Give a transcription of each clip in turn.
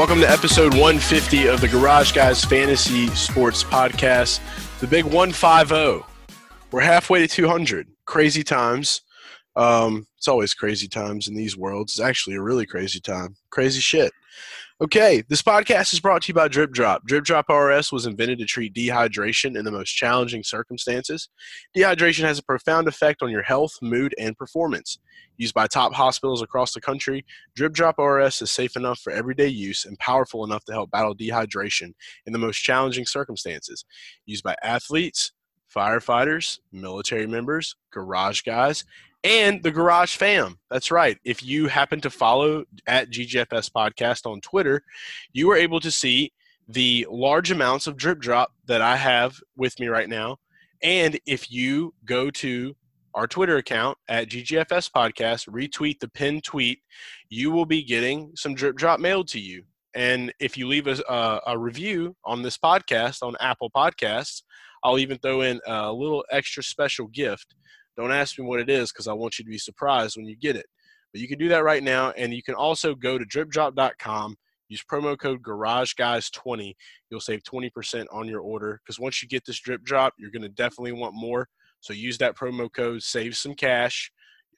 Welcome to episode 150 of the Garage Guys Fantasy Sports Podcast, the big 150. We're halfway to 200. Crazy times. Um, it's always crazy times in these worlds. It's actually a really crazy time. Crazy shit. Okay, this podcast is brought to you by Drip Drop. Drip Drop RS was invented to treat dehydration in the most challenging circumstances. Dehydration has a profound effect on your health, mood, and performance. Used by top hospitals across the country, Drip Drop RS is safe enough for everyday use and powerful enough to help battle dehydration in the most challenging circumstances. Used by athletes, firefighters, military members, garage guys, and the Garage Fam. That's right. If you happen to follow at GGFS Podcast on Twitter, you are able to see the large amounts of drip drop that I have with me right now. And if you go to our Twitter account at GGFS Podcast, retweet the pinned tweet, you will be getting some drip drop mailed to you. And if you leave a, a, a review on this podcast on Apple Podcasts, I'll even throw in a little extra special gift don't ask me what it is because I want you to be surprised when you get it. But you can do that right now, and you can also go to dripdrop.com, use promo code GarageGuys20. You'll save 20% on your order because once you get this drip drop, you're going to definitely want more. So use that promo code, save some cash.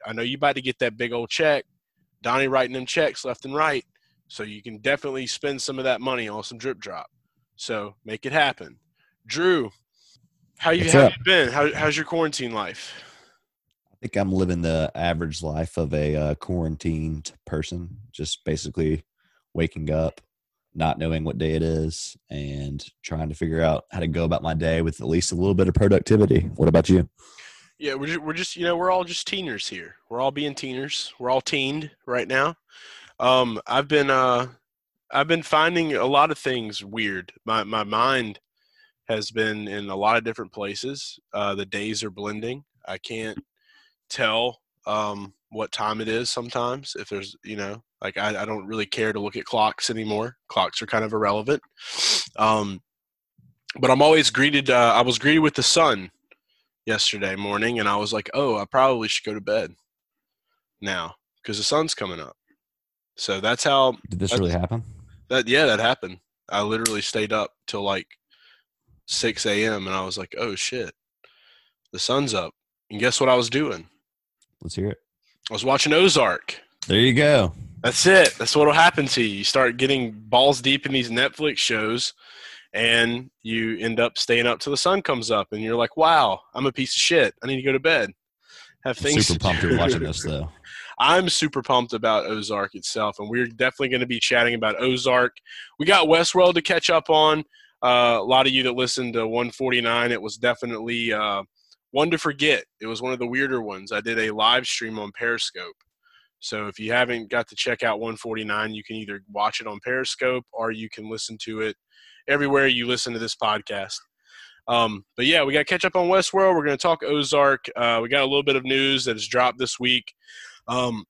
I know you're about to get that big old check. Donnie writing them checks left and right. So you can definitely spend some of that money on some drip drop. So make it happen. Drew, how you, how you been? How, how's your quarantine life? Think I'm living the average life of a uh, quarantined person, just basically waking up, not knowing what day it is, and trying to figure out how to go about my day with at least a little bit of productivity. What about you? Yeah, we're just, we're just you know we're all just teeners here. We're all being teeners. We're all teened right now. Um, I've been uh, I've been finding a lot of things weird. My my mind has been in a lot of different places. Uh, the days are blending. I can't tell um, what time it is sometimes. If there's, you know, like I, I, don't really care to look at clocks anymore. Clocks are kind of irrelevant. Um, but I'm always greeted. Uh, I was greeted with the sun yesterday morning, and I was like, "Oh, I probably should go to bed now because the sun's coming up." So that's how. Did this really happen? That yeah, that happened. I literally stayed up till like 6 a.m. and I was like, "Oh shit, the sun's up." And guess what I was doing? Let's hear it. I was watching Ozark. There you go. That's it. That's what'll happen to you. You start getting balls deep in these Netflix shows, and you end up staying up till the sun comes up, and you're like, "Wow, I'm a piece of shit. I need to go to bed." Have things. Super pumped to watching this though. I'm super pumped about Ozark itself, and we're definitely going to be chatting about Ozark. We got Westworld to catch up on. Uh, a lot of you that listened to 149, it was definitely uh, one to forget. It was one of the weirder ones. I did a live stream on Periscope. So if you haven't got to check out 149, you can either watch it on Periscope or you can listen to it everywhere you listen to this podcast. Um, but yeah, we got to catch up on Westworld. We're going to talk Ozark. Uh, we got a little bit of news that has dropped this week. Um,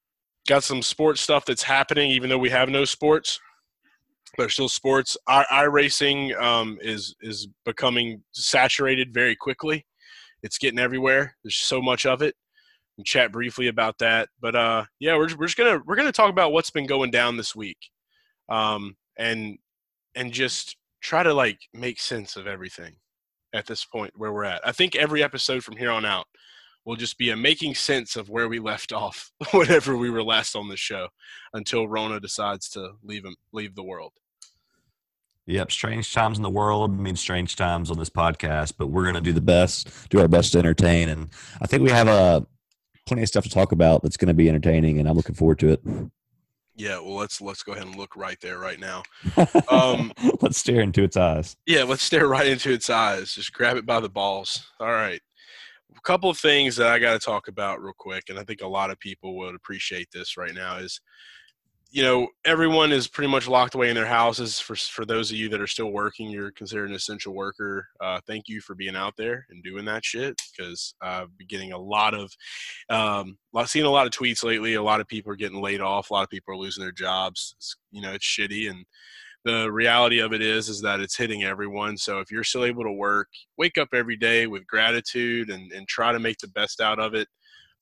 got some sports stuff that's happening, even though we have no sports. There's still sports. iRacing um, is is becoming saturated very quickly it's getting everywhere. There's so much of it. Chat briefly about that. But uh, yeah, we're we're just gonna we're gonna talk about what's been going down this week, um, and and just try to like make sense of everything at this point where we're at. I think every episode from here on out will just be a making sense of where we left off whenever we were last on the show until Rona decides to leave him leave the world. Yep, strange times in the world means strange times on this podcast, but we're going to do the best, do our best to entertain, and I think we have uh, plenty of stuff to talk about that's going to be entertaining, and I'm looking forward to it. Yeah, well, let's let's go ahead and look right there right now. Um, let's stare into its eyes. Yeah, let's stare right into its eyes. Just grab it by the balls. All right. A couple of things that I got to talk about real quick, and I think a lot of people would appreciate this right now is you know, everyone is pretty much locked away in their houses. For for those of you that are still working, you're considered an essential worker. Uh, thank you for being out there and doing that shit because I've been getting a lot of, um, seeing a lot of tweets lately. A lot of people are getting laid off. A lot of people are losing their jobs. It's, you know, it's shitty and the reality of it is is that it's hitting everyone so if you're still able to work wake up every day with gratitude and, and try to make the best out of it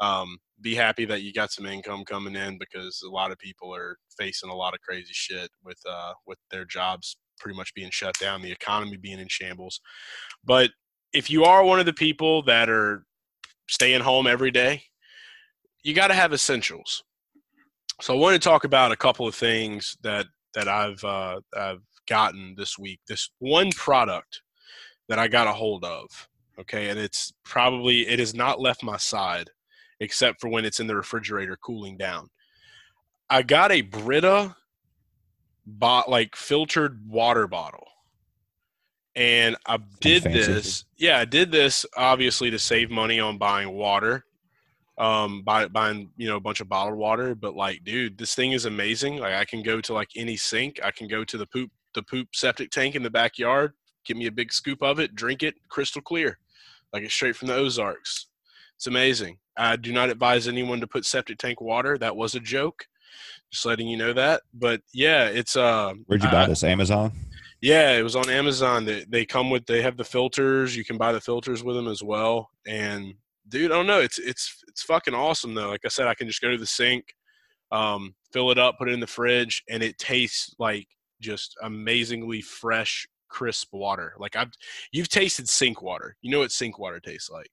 um, be happy that you got some income coming in because a lot of people are facing a lot of crazy shit with uh, with their jobs pretty much being shut down, the economy being in shambles. But if you are one of the people that are staying home every day, you got to have essentials. So I want to talk about a couple of things that that I've uh, I've gotten this week. This one product that I got a hold of. Okay, and it's probably it has not left my side except for when it's in the refrigerator cooling down. I got a Brita bot like filtered water bottle. And I did this. Yeah, I did this obviously to save money on buying water. Um buy, buying, you know, a bunch of bottled water, but like dude, this thing is amazing. Like I can go to like any sink, I can go to the poop the poop septic tank in the backyard, give me a big scoop of it, drink it, crystal clear. Like it's straight from the Ozarks. It's amazing. I do not advise anyone to put septic tank water. That was a joke. Just letting you know that. But yeah, it's uh Where'd you buy this? Amazon? Yeah, it was on Amazon. They they come with they have the filters. You can buy the filters with them as well. And dude, I don't know. It's it's it's fucking awesome though. Like I said, I can just go to the sink, um, fill it up, put it in the fridge, and it tastes like just amazingly fresh, crisp water. Like I've you've tasted sink water. You know what sink water tastes like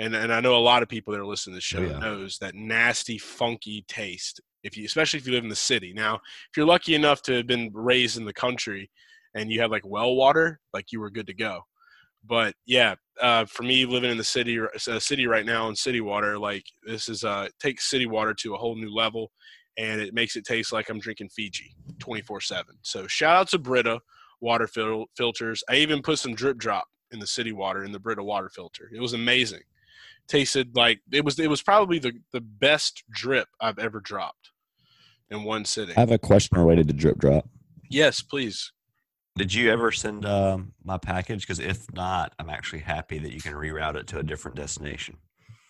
and and I know a lot of people that are listening to the show oh, yeah. knows that nasty, funky taste. If you, especially if you live in the city. Now, if you're lucky enough to have been raised in the country and you have like well water, like you were good to go. But yeah, uh, for me living in the city, uh, city right now in city water, like this is uh, takes city water to a whole new level, and it makes it taste like I'm drinking Fiji 24/7. So shout out to Brita water fil- filters. I even put some drip drop in the city water in the Brita water filter. It was amazing tasted like it was it was probably the the best drip I've ever dropped in one sitting. I have a question related to drip drop. Yes, please. Did you ever send um, my package? Because if not, I'm actually happy that you can reroute it to a different destination.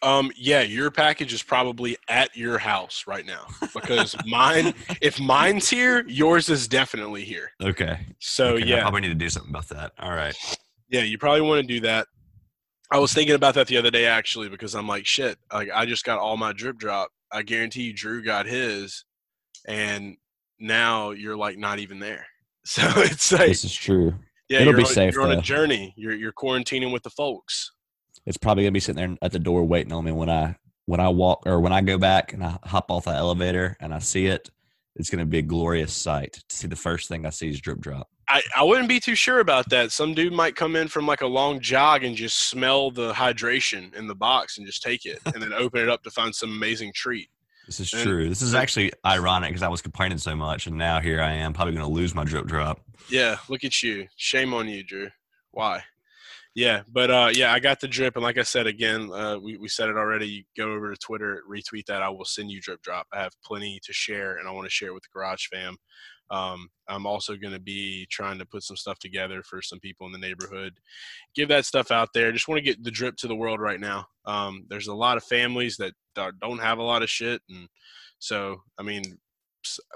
Um, yeah, your package is probably at your house right now because mine, if mine's here, yours is definitely here. Okay. So okay, yeah, I probably need to do something about that. All right. Yeah, you probably want to do that. I was thinking about that the other day actually because I'm like, shit, like I just got all my drip drop. I guarantee you Drew got his and now you're like not even there. So it's like This is true. Yeah, It'll be on, safe. You're though. on a journey. You're you're quarantining with the folks. It's probably gonna be sitting there at the door waiting on me when I when I walk or when I go back and I hop off the elevator and I see it. It's gonna be a glorious sight to see the first thing I see is drip drop. I, I wouldn't be too sure about that. Some dude might come in from like a long jog and just smell the hydration in the box and just take it and then open it up to find some amazing treat. This is and, true. This is actually ironic because I was complaining so much and now here I am probably going to lose my drip drop. Yeah, look at you. Shame on you, Drew. Why? Yeah, but uh, yeah, I got the drip, and like I said again, uh, we we said it already. You go over to Twitter, retweet that. I will send you drip drop. I have plenty to share, and I want to share with the Garage Fam. Um, I'm also going to be trying to put some stuff together for some people in the neighborhood. Give that stuff out there. Just want to get the drip to the world right now. Um, there's a lot of families that don't have a lot of shit, and so I mean,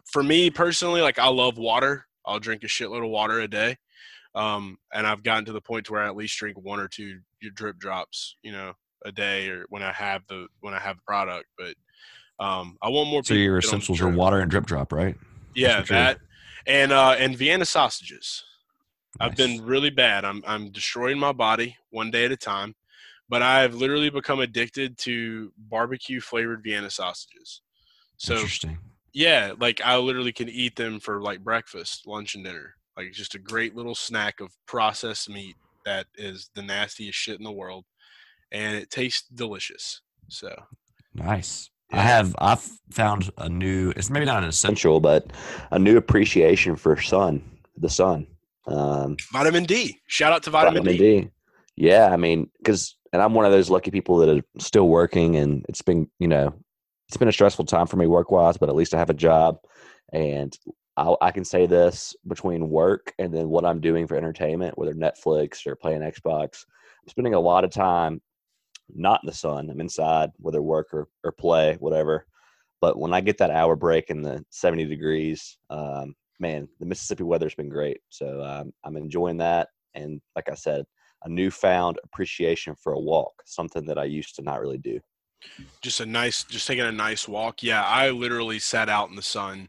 for me personally, like I love water. I'll drink a shitload of water a day, um, and I've gotten to the point to where I at least drink one or two drip drops, you know, a day or when I have the when I have the product. But um, I want more. So your essentials are water and drip drop, right? Yeah, that and uh, and Vienna sausages. Nice. I've been really bad. I'm I'm destroying my body one day at a time, but I've literally become addicted to barbecue flavored Vienna sausages. So Interesting. Yeah, like I literally can eat them for like breakfast, lunch, and dinner. Like just a great little snack of processed meat that is the nastiest shit in the world, and it tastes delicious. So nice. I have I've found a new it's maybe not an essential, but a new appreciation for sun, the sun. Um, vitamin D. Shout out to vitamin, vitamin D. D. Yeah, I mean, because and I'm one of those lucky people that are still working, and it's been you know it's been a stressful time for me work wise, but at least I have a job, And I, I can say this between work and then what I'm doing for entertainment, whether Netflix or playing Xbox, I'm spending a lot of time not in the sun. I'm inside, whether work or, or play, whatever. But when I get that hour break in the 70 degrees, um, man, the Mississippi weather's been great. So um, I'm enjoying that. And like I said, a newfound appreciation for a walk, something that I used to not really do. Just a nice, just taking a nice walk. Yeah, I literally sat out in the sun.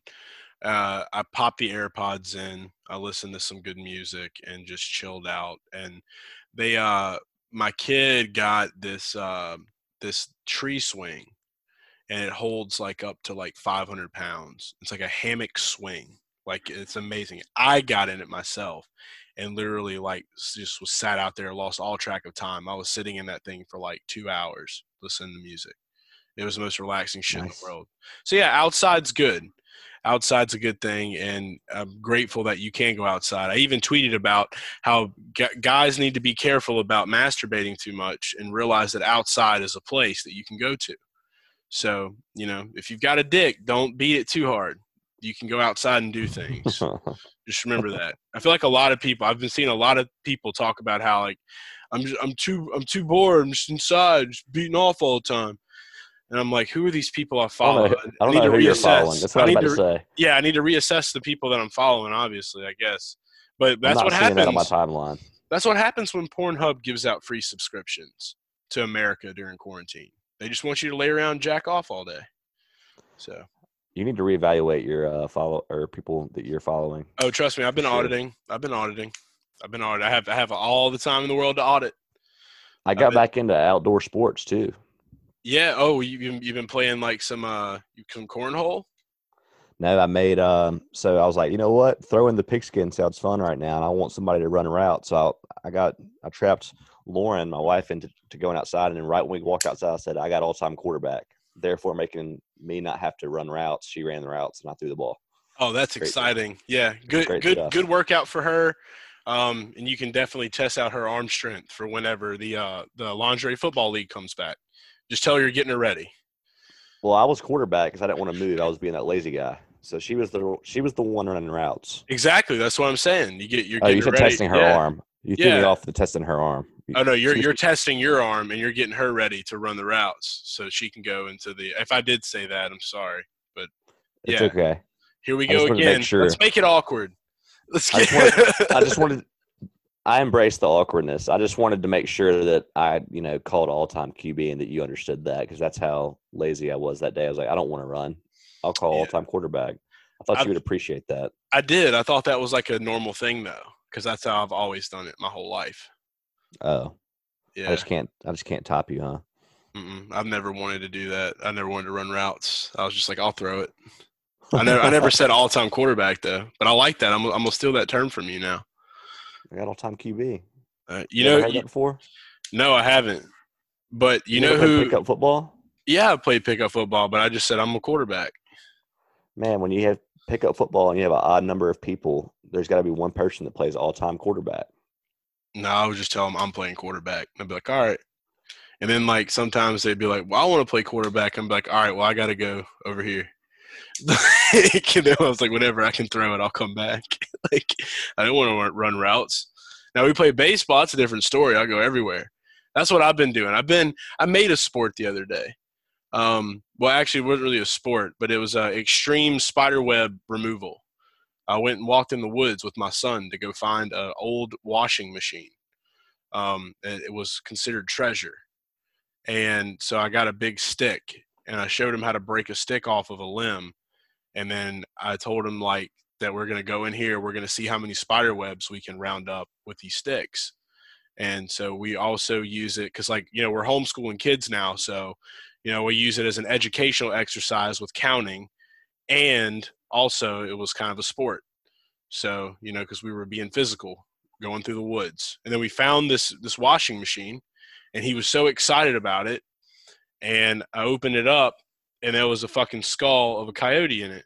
Uh, I popped the AirPods in. I listened to some good music and just chilled out. And they, uh, my kid got this uh, this tree swing, and it holds like up to like 500 pounds. It's like a hammock swing. Like it's amazing. I got in it myself, and literally like just was sat out there, lost all track of time. I was sitting in that thing for like two hours listening to music. It was the most relaxing shit nice. in the world. So yeah, outside's good. Outside's a good thing, and I'm grateful that you can go outside. I even tweeted about how guys need to be careful about masturbating too much and realize that outside is a place that you can go to. So you know, if you've got a dick, don't beat it too hard you can go outside and do things. just remember that. I feel like a lot of people. I've been seeing a lot of people talk about how like I'm just, I'm too I'm too bored. I'm just inside, just beating off all the time. And I'm like, who are these people I follow? I don't know, I don't know who you're following. That's what I, I about to, say. Yeah, I need to reassess the people that I'm following. Obviously, I guess. But that's what happens. That on my timeline. That's what happens when Pornhub gives out free subscriptions to America during quarantine. They just want you to lay around jack off all day. So you need to reevaluate your uh, follow or people that you're following. Oh, trust me, I've been sure. auditing. I've been auditing. I've been auditing. I have I have all the time in the world to audit. I got been, back into outdoor sports too. Yeah. Oh, you you've, you've been playing like some uh some cornhole. No, I made um. So I was like, you know what? Throwing the pigskin sounds fun right now, and I want somebody to run route. So I, I got I trapped Lauren, my wife, into to going outside, and then right when we walked outside, I said, I got all time quarterback therefore making me not have to run routes. She ran the routes and I threw the ball. Oh, that's Great exciting. Stuff. Yeah. Good, Great good, stuff. good workout for her. Um, and you can definitely test out her arm strength for whenever the, uh, the lingerie football league comes back. Just tell her you're getting her ready. Well, I was quarterback because I didn't want to move. I was being that lazy guy. So she was the she was the one running routes. Exactly. That's what I'm saying. You get you're oh, you said ready. testing her yeah. arm. You threw yeah. me off the testing her arm. Oh no, you're you're testing your arm and you're getting her ready to run the routes so she can go into the. If I did say that, I'm sorry, but yeah. it's okay. Here we go again. Sure. Let's make it awkward. Let's get. I just, wanted, I just wanted. I embrace the awkwardness. I just wanted to make sure that I, you know, called all time QB and that you understood that because that's how lazy I was that day. I was like, I don't want to run. I'll call yeah. all time quarterback. I thought I, you would appreciate that. I did. I thought that was like a normal thing though, because that's how I've always done it my whole life. Oh, yeah. I just can't. I just can't top you, huh? Mm-mm. I've never wanted to do that. I never wanted to run routes. I was just like, I'll throw it. I never, I never said all time quarterback though, but I like that. I'm, I'm gonna steal that term from you now. I got all time QB. Uh, you, you know, you, before? No, I haven't. But you, you know who pick up football? Yeah, I played pickup football, but I just said I'm a quarterback. Man, when you have pickup football and you have an odd number of people, there's got to be one person that plays all time quarterback. No, I would just tell them I'm playing quarterback. I'd be like, all right. And then like sometimes they'd be like, well, I want to play quarterback. I'm like, all right, well, I got to go over here. And then I was like, whenever I can throw it, I'll come back. like, I don't want to run routes. Now we play baseball. It's a different story. I go everywhere. That's what I've been doing. I've been. I made a sport the other day. Um, well, actually, it wasn't really a sport, but it was uh, extreme spider web removal. I went and walked in the woods with my son to go find an old washing machine. Um, it was considered treasure. And so I got a big stick and I showed him how to break a stick off of a limb. And then I told him like that we're going to go in here, we're going to see how many spider webs we can round up with these sticks. And so we also use it because like, you know, we're homeschooling kids now. So, you know, we use it as an educational exercise with counting and also it was kind of a sport. So, you know, because we were being physical going through the woods. And then we found this this washing machine and he was so excited about it. And I opened it up and there was a fucking skull of a coyote in it.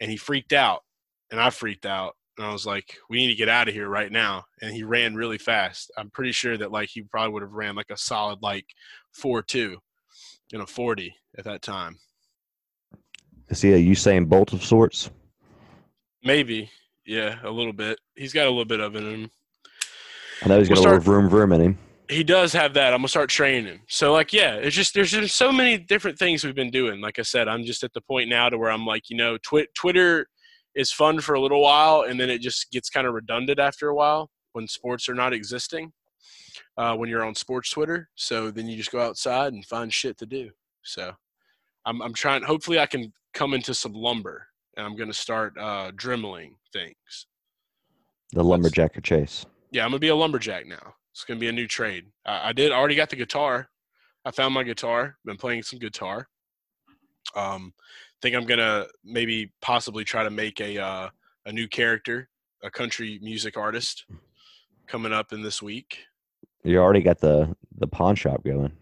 And he freaked out. And I freaked out. And I was like, we need to get out of here right now. And he ran really fast. I'm pretty sure that like he probably would have ran like a solid like four two, you know, 40 at that time. Is he a Usain Bolt of sorts? Maybe, yeah, a little bit. He's got a little bit of it in him. I know he's got We'll a little start- vroom vroom in him. He does have that. I'm gonna start training him. So like, yeah, it's just there's just so many different things we've been doing. Like I said, I'm just at the point now to where I'm like, you know, twi- Twitter is fun for a little while, and then it just gets kind of redundant after a while when sports are not existing. Uh, when you're on sports Twitter, so then you just go outside and find shit to do. So I'm I'm trying. Hopefully, I can come into some lumber, and I'm gonna start uh, dremeling things. The lumberjacker chase. Yeah, I'm gonna be a lumberjack now. It's gonna be a new trade. I, I did already got the guitar. I found my guitar. Been playing some guitar. Um, think I'm gonna maybe possibly try to make a uh, a new character, a country music artist, coming up in this week. You already got the the pawn shop going.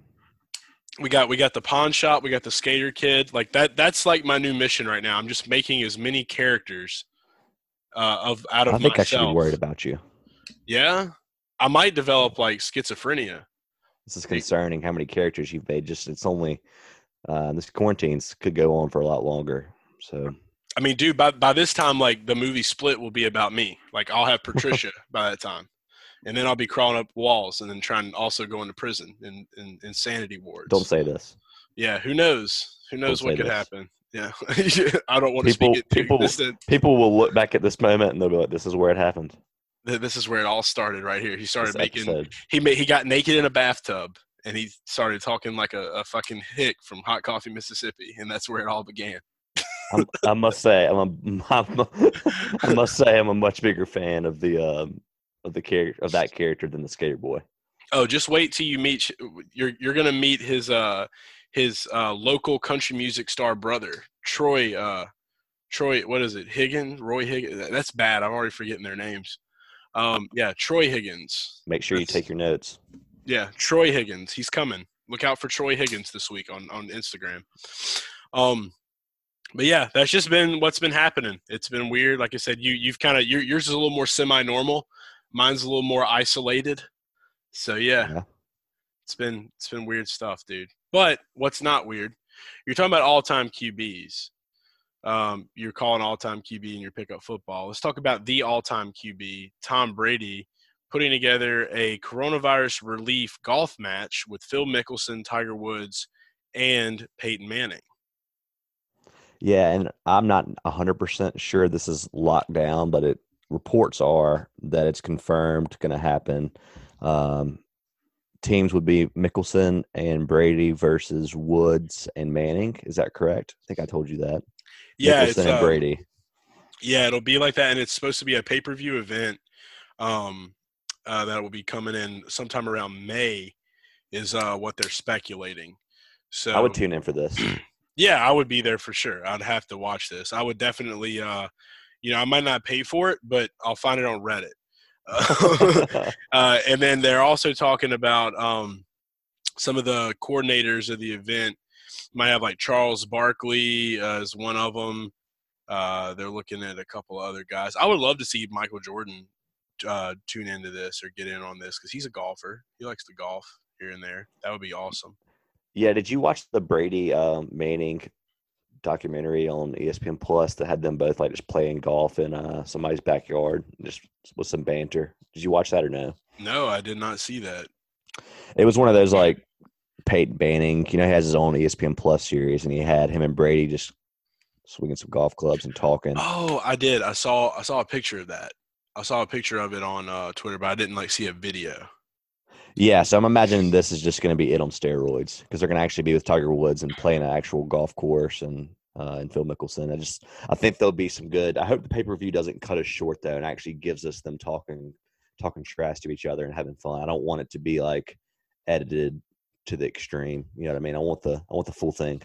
We got we got the pawn shop. We got the skater kid. Like that. That's like my new mission right now. I'm just making as many characters uh, of out of I think I should be worried about you. Yeah, I might develop like schizophrenia. This is concerning how many characters you've made. Just it's only uh, this quarantines could go on for a lot longer. So I mean, dude, by by this time, like the movie Split will be about me. Like I'll have Patricia by that time, and then I'll be crawling up walls and then trying to also go into prison in, in insanity wards. don't say this. Yeah, who knows? Who knows Don't what could this. happen? Yeah, I don't want to People- speak it. Too. people- People will look back at this moment and they'll be like, "This is where it happened." This is where it all started, right here. He started This making. episode. He made. He got naked in a bathtub. And he started talking like a, a fucking hick from Hot Coffee, Mississippi, and that's where it all began. I'm, must say, I'm a, I'm a, I must say, I'm a much bigger fan of the um, of the character of that character than the Skater Boy. Oh, just wait till you meet. You're you're gonna meet his uh his uh local country music star brother Troy. Uh, Troy, what is it? Higgins, Roy Higgins. That's bad. I'm already forgetting their names. Um, yeah, Troy Higgins. Make sure you take your notes. Yeah, Troy Higgins. He's coming. Look out for Troy Higgins this week on on Instagram. Um, but yeah, that's just been what's been happening. It's been weird. Like I said, you you've kind of your yours is a little more semi-normal. Mine's a little more isolated. So yeah, Yeah. it's been it's been weird stuff, dude. But what's not weird? You're talking about all-time QBs. Um, you're calling all-time QB in your pickup football. Let's talk about the all-time QB, Tom Brady, putting together a coronavirus relief golf match with Phil Mickelson, Tiger Woods, and Peyton Manning. Yeah, and I'm not 100% sure this is locked down, but it reports are that it's confirmed going to happen. Um, teams would be Mickelson and Brady versus Woods and Manning. Is that correct? I think I told you that. Yeah, Mickelson it's, and uh, Brady. Yeah, it'll be like that, and it's supposed to be a pay per view event um, uh, that will be coming in sometime around May, is uh, what they're speculating. So I would tune in for this. yeah, I would be there for sure. I'd have to watch this. I would definitely, uh, you know, I might not pay for it, but I'll find it on Reddit. Uh, and then they're also talking about um, some of the coordinators of the event. Might have like Charles Barkley uh, as one of them. Uh, they're looking at a couple other guys. I would love to see Michael Jordan uh, tune into this or get in on this because he's a golfer. He likes to golf here and there. That would be awesome. yeah, did you watch the Brady um, Manning documentary on ESPN Plus that had them both like just playing golf in uh, somebody's backyard, just with some banter? Did you watch that or no? No, I did not see that. It was one of those like Peyton Manning, you know, he has his own ESPN Plus series, and he had him and Brady just swinging some golf clubs and talking. Oh, I did. I saw. I saw a picture of that. I saw a picture of it on uh, Twitter, but I didn't like see a video. Yeah, so I'm imagining this is just going to be it on steroids because they're going to actually be with Tiger Woods and playing an actual golf course and uh, and Phil Mickelson. I just I think there'll be some good. I hope the pay per view doesn't cut us short though and actually gives us them talking talking trash to each other and having fun. I don't want it to be like edited to the extreme. You know what I mean? I want the I want the full thing.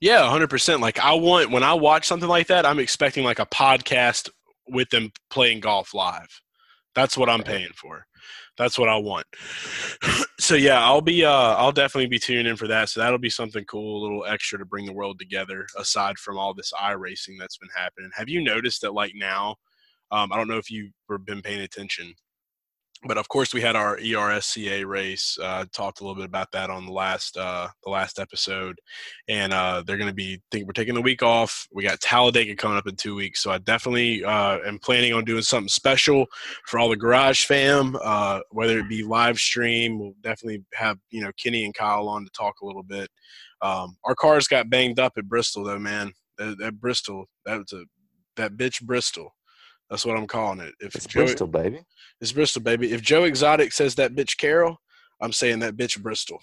Yeah, hundred percent. Like I want when I watch something like that, I'm expecting like a podcast with them playing golf live. That's what I'm paying for. That's what I want. so yeah, I'll be uh I'll definitely be tuning in for that. So that'll be something cool, a little extra to bring the world together aside from all this iRacing that's been happening. Have you noticed that like now, um, I don't know if you've been paying attention, but of course, we had our ERSCA race. Uh, talked a little bit about that on the last uh, the last episode, and uh, they're going to be. Think we're taking the week off. We got Talladega coming up in two weeks, so I definitely uh, am planning on doing something special for all the Garage fam. Uh, whether it be live stream, we'll definitely have you know Kenny and Kyle on to talk a little bit. Um, our cars got banged up at Bristol though, man. That, that Bristol, that was a that bitch Bristol. That's what I'm calling it. If It's Joey- Bristol, baby. it's Bristol, baby. If Joe Exotic says that bitch Carol, I'm saying that bitch Bristol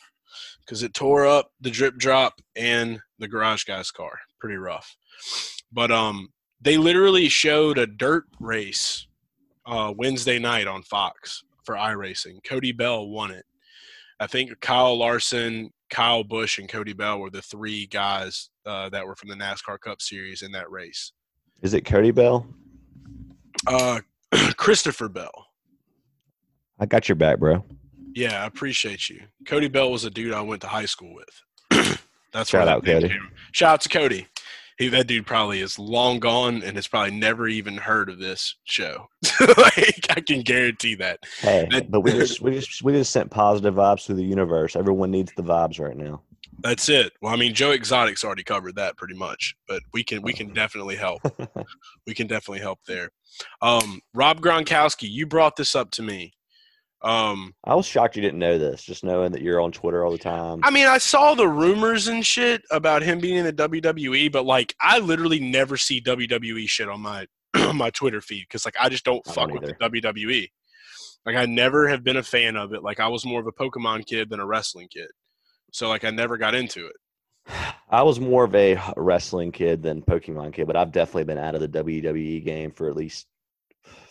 because it tore up the drip drop and the garage guy's car. Pretty rough. But um, they literally showed a dirt race uh, Wednesday night on Fox for iRacing. Cody Bell won it. I think Kyle Larson, Kyle Busch, and Cody Bell were the three guys uh, that were from the NASCAR Cup Series in that race. Is it Cody Bell? Uh, Christopher Bell. I got your back, bro. Yeah, I appreciate you. Cody Bell was a dude I went to high school with. That's Shout out, Cody. came- Shout out to Cody. He, that dude probably is long gone and has probably never even heard of this show. like I can guarantee that. Hey, That- but we just we just we just sent positive vibes through the universe. Everyone needs the vibes right now. That's it. Well, I mean, Joe Exotic's already covered that pretty much, but we can we can definitely help. we can definitely help there. Um, Rob Gronkowski, you brought this up to me. Um, I was shocked you didn't know this, just knowing that you're on Twitter all the time. I mean, I saw the rumors and shit about him being in the WWE, but like, I literally never see WWE shit on my on my Twitter feed because like I just don't I fuck don't with the WWE. Like, I never have been a fan of it. Like, I was more of a Pokemon kid than a wrestling kid, so like I never got into it. I was more of a wrestling kid than Pokemon kid, but I've definitely been out of the WWE game for at least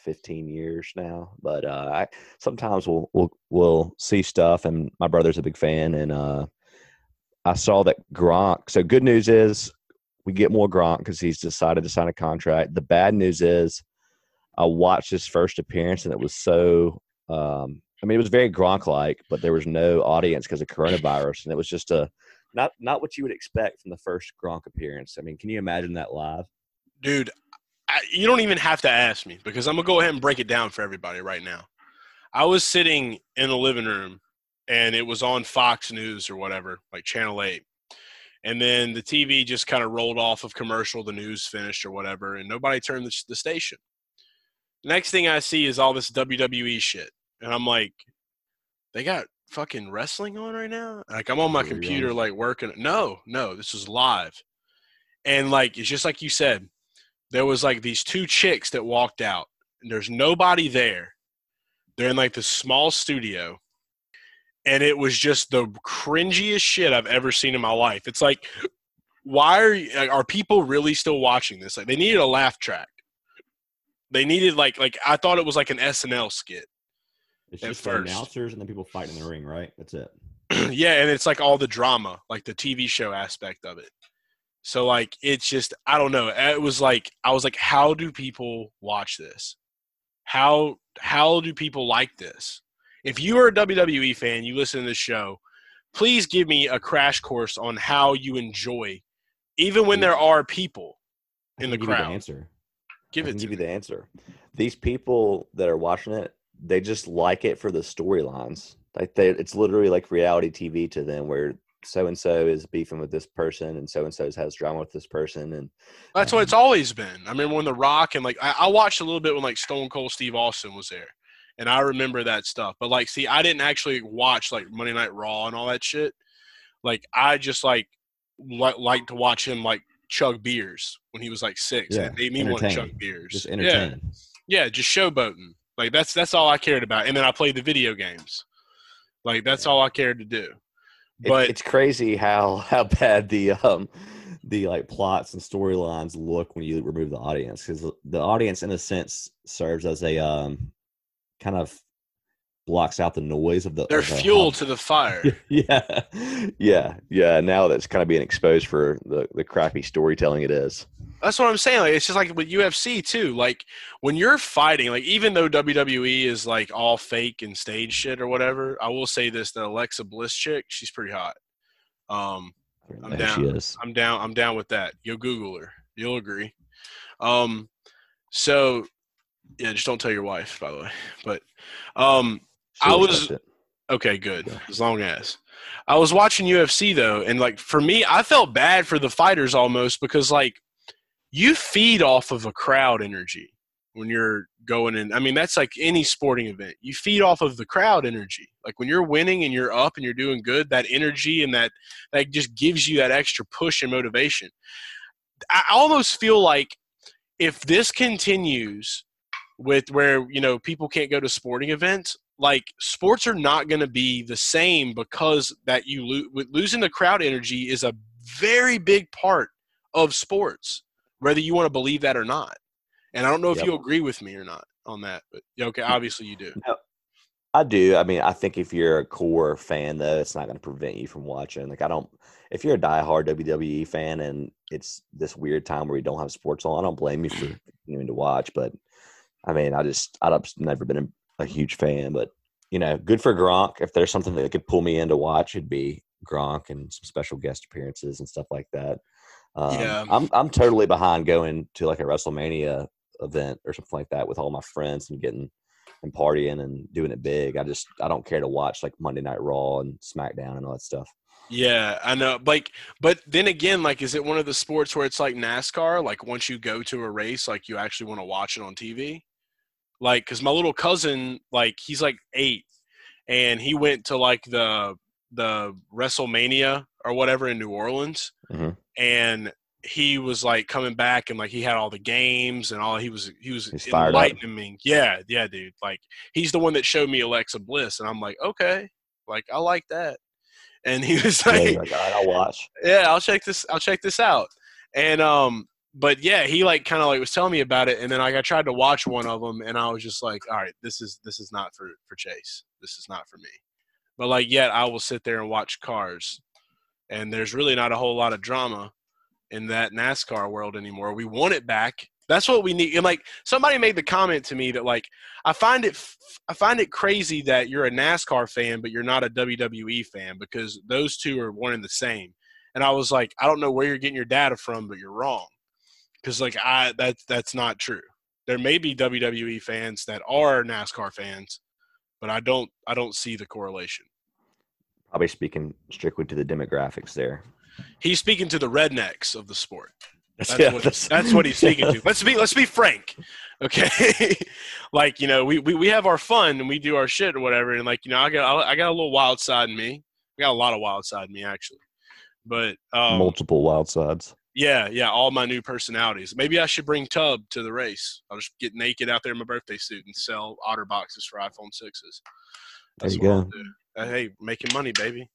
15 years now. But uh, I sometimes we'll we'll we'll see stuff, and my brother's a big fan, and uh, I saw that Gronk. So good news is we get more Gronk because he's decided to sign a contract. The bad news is I watched his first appearance, and it was so. Um, I mean, it was very Gronk-like, but there was no audience because of coronavirus, and it was just a not not what you would expect from the first Gronk appearance. I mean, can you imagine that live? Dude, I, you don't even have to ask me because I'm gonna go ahead and break it down for everybody right now. I was sitting in the living room and it was on Fox News or whatever, like Channel 8. And then the TV just kind of rolled off of commercial, the news finished or whatever, and nobody turned the, the station. Next thing I see is all this WWE shit. And I'm like, they got fucking wrestling on right now? Like, I'm on my computer, like working. No, no, this is live. And like, it's just like you said, there was like these two chicks that walked out and there's nobody there they're in like this small studio and it was just the cringiest shit i've ever seen in my life it's like why are you, like, are people really still watching this like they needed a laugh track they needed like like i thought it was like an snl skit It's just the announcers and then people fighting in the ring, right? That's it. yeah, and it's like all the drama, like the TV show aspect of it. So like it's just I don't know. It was like I was like, how do people watch this? How how do people like this? If you are a WWE fan, you listen to this show, please give me a crash course on how you enjoy, even when there are people in the crowd. answer. Give it to give me. you the answer. These people that are watching it, they just like it for the storylines. Like they, it's literally like reality TV to them, where so and so is beefing with this person, and so and so has drama with this person, and That's what it's um, always been. I remember when The Rock and like I, I watched a little bit when like Stone Cold Steve Austin was there, and I remember that stuff. But like, see, I didn't actually watch like Monday Night Raw and all that shit. Like, I just like li- like to watch him like chug beers when he was like six. Yeah, and it made me want to chug beers. Just Yeah, yeah, just showboating. Like that's that's all I cared about. And then I played the video games. Like that's all I cared to do. It- But it's crazy how how bad the um the like plots and storylines look when you remove the audience because the audience in a sense serves as a um kind of blocks out the noise of the they're of the- fuel to the fire. yeah yeah yeah now that's kind of being exposed for the the crappy storytelling it is That's what I'm saying. Like it's just like with UFC too. Like when you're fighting, like even though WWE is like all fake and stage shit or whatever, I will say this: that Alexa Bliss chick, she's pretty hot. Um, I'm down. she is I'm down. I'm down with that. You'll Google her. You'll agree. Um, so Yeah, just don't tell your wife, by the way. But um, I was- okay, good. Yeah. As long as I was watching UFC though, and like for me, I felt bad for the fighters almost because like you feed off of a crowd energy when you're going in. I mean, that's like any sporting event. You feed off of the crowd energy. Like when you're winning and you're up and you're doing good, that energy and that that just gives you that extra push and motivation. I almost feel like if this continues with where you know people can't go to sporting events like sports are not going to be the same because that you lo- losing the crowd energy is a very big part of sports whether you want to believe that or not and i don't know if Yep. you agree with me or not on that but okay obviously you do I do. I mean, I think if you're a core fan, though, it's not going to prevent you from watching. Like, I don't. If you're a diehard WWE fan and it's this weird time where you don't have sports on, I don't blame you for continuing to watch. But I mean, I just I've never been a, huge fan. But you know, good for Gronk. If there's something that could pull me in to watch, it'd be Gronk and some special guest appearances and stuff like that. Um, Yeah. I'm I'm totally behind going to like a WrestleMania event or something like that with all my friends and getting and partying and doing it big. I just I don't care to watch like Monday Night Raw and SmackDown and all that stuff. yeah i know like but then again like is it one of the sports where it's like nascar like once you go to a race like you actually want to watch it on tv like because my little cousin like he's like eight and he went to like the the wrestlemania or whatever in new orleans Mhm. and he was like coming back and like he had all the games and all he was he was He's enlightening me yeah yeah dude like he's the one that showed me alexa bliss and i'm like okay like i like that and he was like you're like, right, I'll watch. yeah i'll check this i'll check this out and um but yeah he like kind of like was telling me about it and then like i tried to watch one of them and i was just like all right this is this is not for for chase. This is not for me. But like yet i will sit there and watch cars and there's really not a whole lot of drama in that nascar world anymore. We want it back. That's what we need and like somebody made the comment to me that like i find it I find it crazy that you're a nascar fan but you're not a wwe fan because those two are one and the same. And I was like, I don't know where you're getting your data from, but you're wrong, because like I that's that's not true. There may be WWE fans that are NASCAR fans, but I don't I don't see the correlation. Probably speaking strictly to the demographics there. He's speaking to the rednecks of the sport. That's, Yeah, what, that's what he's speaking to. Let's be let's be frank, okay? like you know, we, we we have our fun and we do our shit or whatever, and like you know, I got I got a little wild side in me. I got a lot of wild side in me actually, but um, Multiple wild sides. Yeah, yeah, all my new personalities. Maybe I should bring Tub to the race. I'll just get naked out there in my birthday suit and sell otter boxes for iPhone sixes. There you what go. Hey, making money, baby.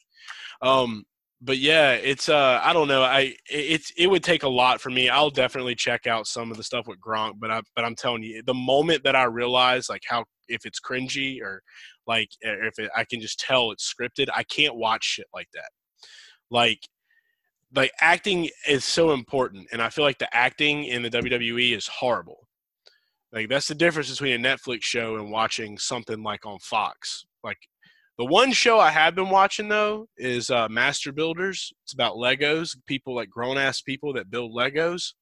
Um, but yeah, it's uh, I don't know. I it's it would take a lot for me. I'll definitely check out some of the stuff with Gronk, but I but I'm telling you, the moment that I realize like how if it's cringy or like if it, I can just tell it's scripted, I can't watch shit like that. Like like acting is so important and i feel like the acting in the wwe is horrible. Like that's the difference between a netflix show and watching something like on fox. Like the one show i have been watching though is uh, master builders it's about legos people like grown-ass people that build legos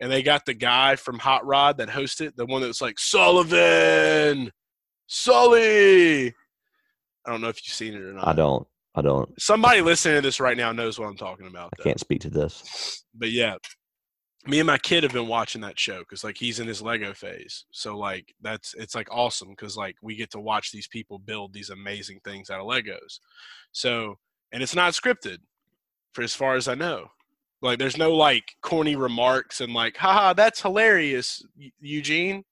and they got the guy from hot rod that hosted the one that's like sullivan! Sully! I don't know if you've seen it or not. I don't. I don't. somebody listening to this right now knows what i'm talking about I though. can't speak to this. but yeah me and my kid have been watching that show because like he's in his lego phase. So like that's it's like awesome because like we get to watch these people build these amazing things out of legos. So and it's not scripted for as far as i know. Like there's no like corny remarks and like haha that's hilarious Eu- eugene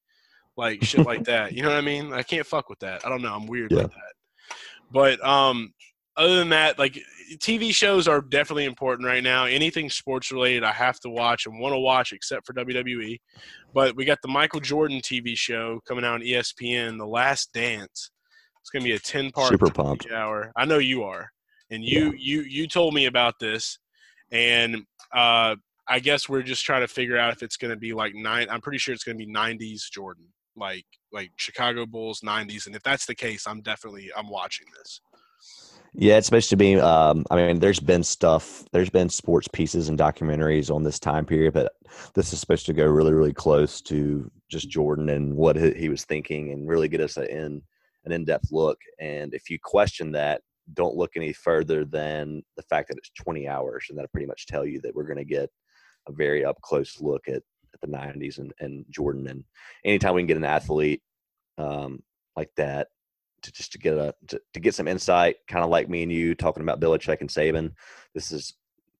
like shit like that. You know what i mean? I can't fuck with that. I don't know. I'm weird Yeah. like that. But um other than that, like TV shows are definitely important right now. Anything sports related, I have to watch and want to watch, except for WWE. But we got the Michael Jordan TV show coming out on ESPN, The Last Dance. It's gonna be a ten part Super pumped. hour. I know you are, and you you you told me about this, and uh, I guess we're just trying to figure out if it's gonna be like nine. I'm pretty sure it's gonna be '90s Jordan, like like Chicago Bulls '90s, and if that's the case, I'm definitely I'm watching this. Yeah, it's supposed to be. Um, I mean, there's been stuff. There's been sports pieces and documentaries on this time period, but this is supposed to go really, really close to just Jordan and what he was thinking, and really get us a in an in depth look. And if you question that, don't look any further than the fact that it's 20 hours, and that'll pretty much tell you that we're going to get a very up close look at, at the 90s and, and Jordan. And anytime we can get an athlete um, like that to just to get a to, to get some insight, kind of like me and you talking about Belichick and Saban. This is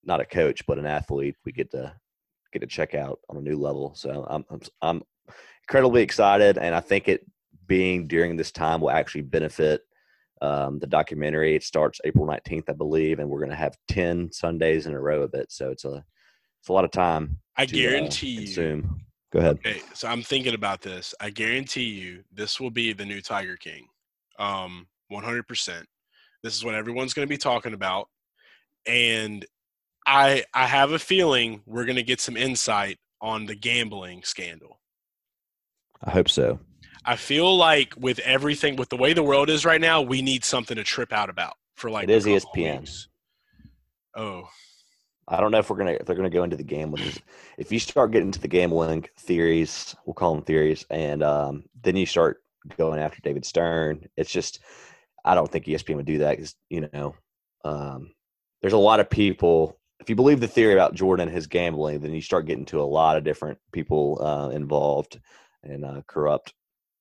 not a coach, but an athlete. We get to get to check out on a new level. So I'm I'm, I'm incredibly excited, and I think it being during this time will actually benefit um, the documentary. It starts April 19th, I believe, and we're going to have 10 Sundays in a row of it. So it's a it's a lot of time. I to, uh, guarantee you. Go ahead. Okay, so I'm thinking about this. I guarantee you, this will be the new Tiger King. Um, 100%. This is what everyone's going to be talking about, and I I have a feeling we're going to get some insight on the gambling scandal. I hope so. I feel like with everything, with the way the world is right now, we need something to trip out about for like It is ESPN. weeks. Oh, I don't know if we're gonna if they're gonna go into the gambling. If you start getting into the gambling theories, we'll call them theories, and um, then you start going after David Stern. It's just I don't think ESPN would do that because you know um, there's a lot of people. If you believe the theory about Jordan and his gambling, then you start getting to a lot of different people uh, involved in uh, corrupt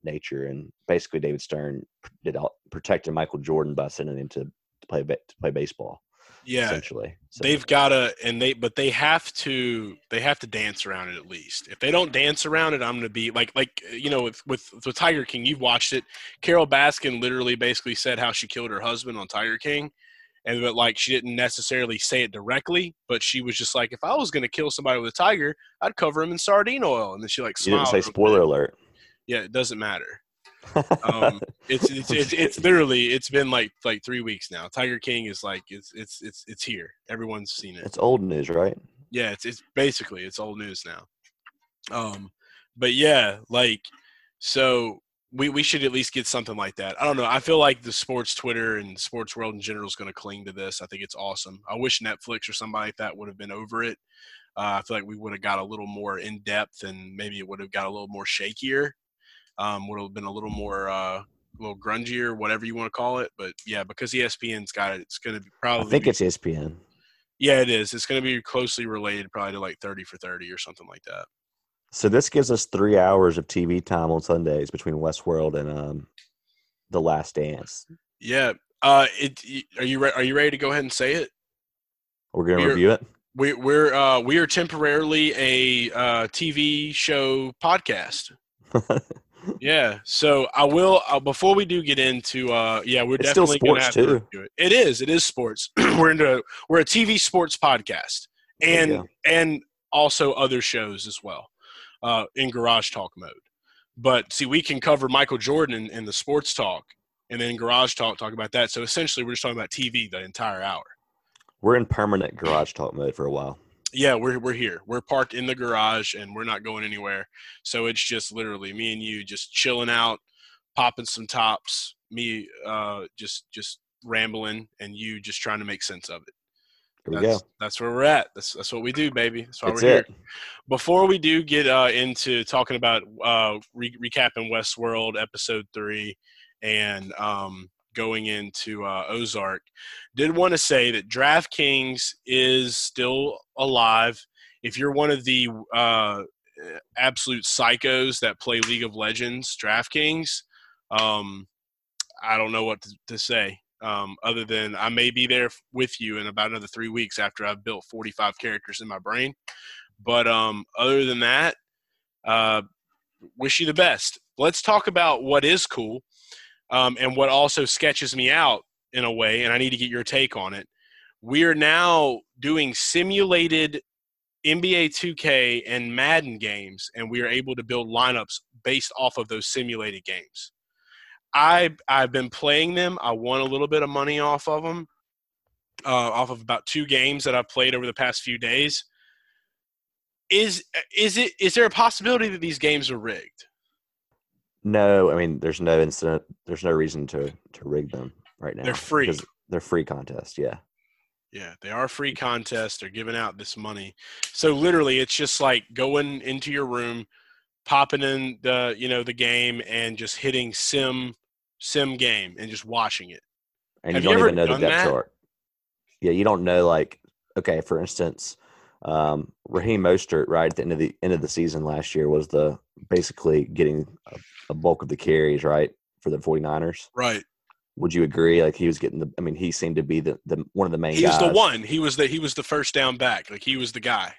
nature. And basically, David Stern did all, protected Michael Jordan by sending him to, to play to play baseball. Yeah. essentially. So- They've got to, and they, but they have to, they have to dance around it at least. If they don't dance around it, I'm going to be like, like uh, you know, with with with Tiger King, you've watched it. Carole Baskin literally basically said how she killed her husband on Tiger King, and but like she didn't necessarily say it directly, but she was just like, if I was going to kill somebody with a tiger, I'd cover him in sardine oil, and then she like didn't say spoiler alert. Yeah, it doesn't matter. Um, it's, it's it's it's literally it's been like like three weeks now. Tiger King is like it's it's it's it's here. Everyone's seen it. it's old news, right? Yeah, it's it's basically it's old news now. Um, but yeah, like so we we should at least get something like that. I don't know. I feel like the sports Twitter and sports world in general is going to cling to this. I think it's awesome. I wish Netflix or somebody like that would have been over it. Uh, I feel like we would have got a little more in depth and maybe it would have got a little more shakier. Um, would have been a little more uh, a little grungier, whatever you want to call it. But yeah, because ESPN's got it, it's going to be probably I think be- it's ESPN. yeah, it is. It's going to be closely related, probably to like thirty for thirty or something like that. So this gives us three hours of TV time on Sundays between Westworld and um, The Last Dance. Yeah. Uh, it. Are you re- are you ready to go ahead and say it? We're gonna We're- review it. We, we're uh, we are temporarily a uh, TV show podcast. Yeah. So I will uh, before we do get into uh, yeah, we're It's definitely gonna sports, have to too. review it. It is. It is sports. we're into we're a TV sports podcast and go. and also other shows as well uh, in garage talk mode. But see, we can cover Michael Jordan in, in the sports talk, and then garage talk talk about that. So essentially, we're just talking about TV the entire hour. We're in permanent garage talk mode for a while. Yeah, we're we're here. We're parked in the garage, and we're not going anywhere. So it's just literally me and you just chilling out, popping some tops. Me uh, just just rambling, and you just trying to make sense of it. Here we That's, go. that's where we're at. That's that's what we do, baby. That's why That's we're here. Before we do get uh, into talking about uh, re- recapping Westworld episode three and um, going into uh, Ozark, did want to say that DraftKings is still alive. If you're one of the uh, absolute psychos that play League of Legends, DraftKings, um, I don't know what to, to say. Um, other than I may be there with you in about another three weeks after I've built 45 characters in my brain. But um, other than that, uh, wish you the best. Let's talk about what is cool um, and what also sketches me out in a way, and I need to get your take on it. We are now doing simulated NBA 2K and Madden games, and we are able to build lineups based off of those simulated games. I I've been playing them. I won a little bit of money off of them, uh, off of about two games that I've played over the past few days. Is is it is there a possibility that these games are rigged? No, I mean there's no incident. There's no reason to to rig them right now. They're free. They're free contests. Yeah. Yeah, they are free contests. They're giving out this money. So literally, it's just like going into your room, popping in the you know the game and just hitting sim sim game and just watching it. and Have you you don't ever even know the depth that? chart. Yeah, you don't know like okay, for instance, um, Raheem Mostert right at the end of the end of the season last year was the basically getting a bulk of the carries right for the 49ers. Right. Would you agree? Like he was getting the. I mean, he seemed to be the, the one of the main He was the one. He was the he was the first down back. Like he was the guy.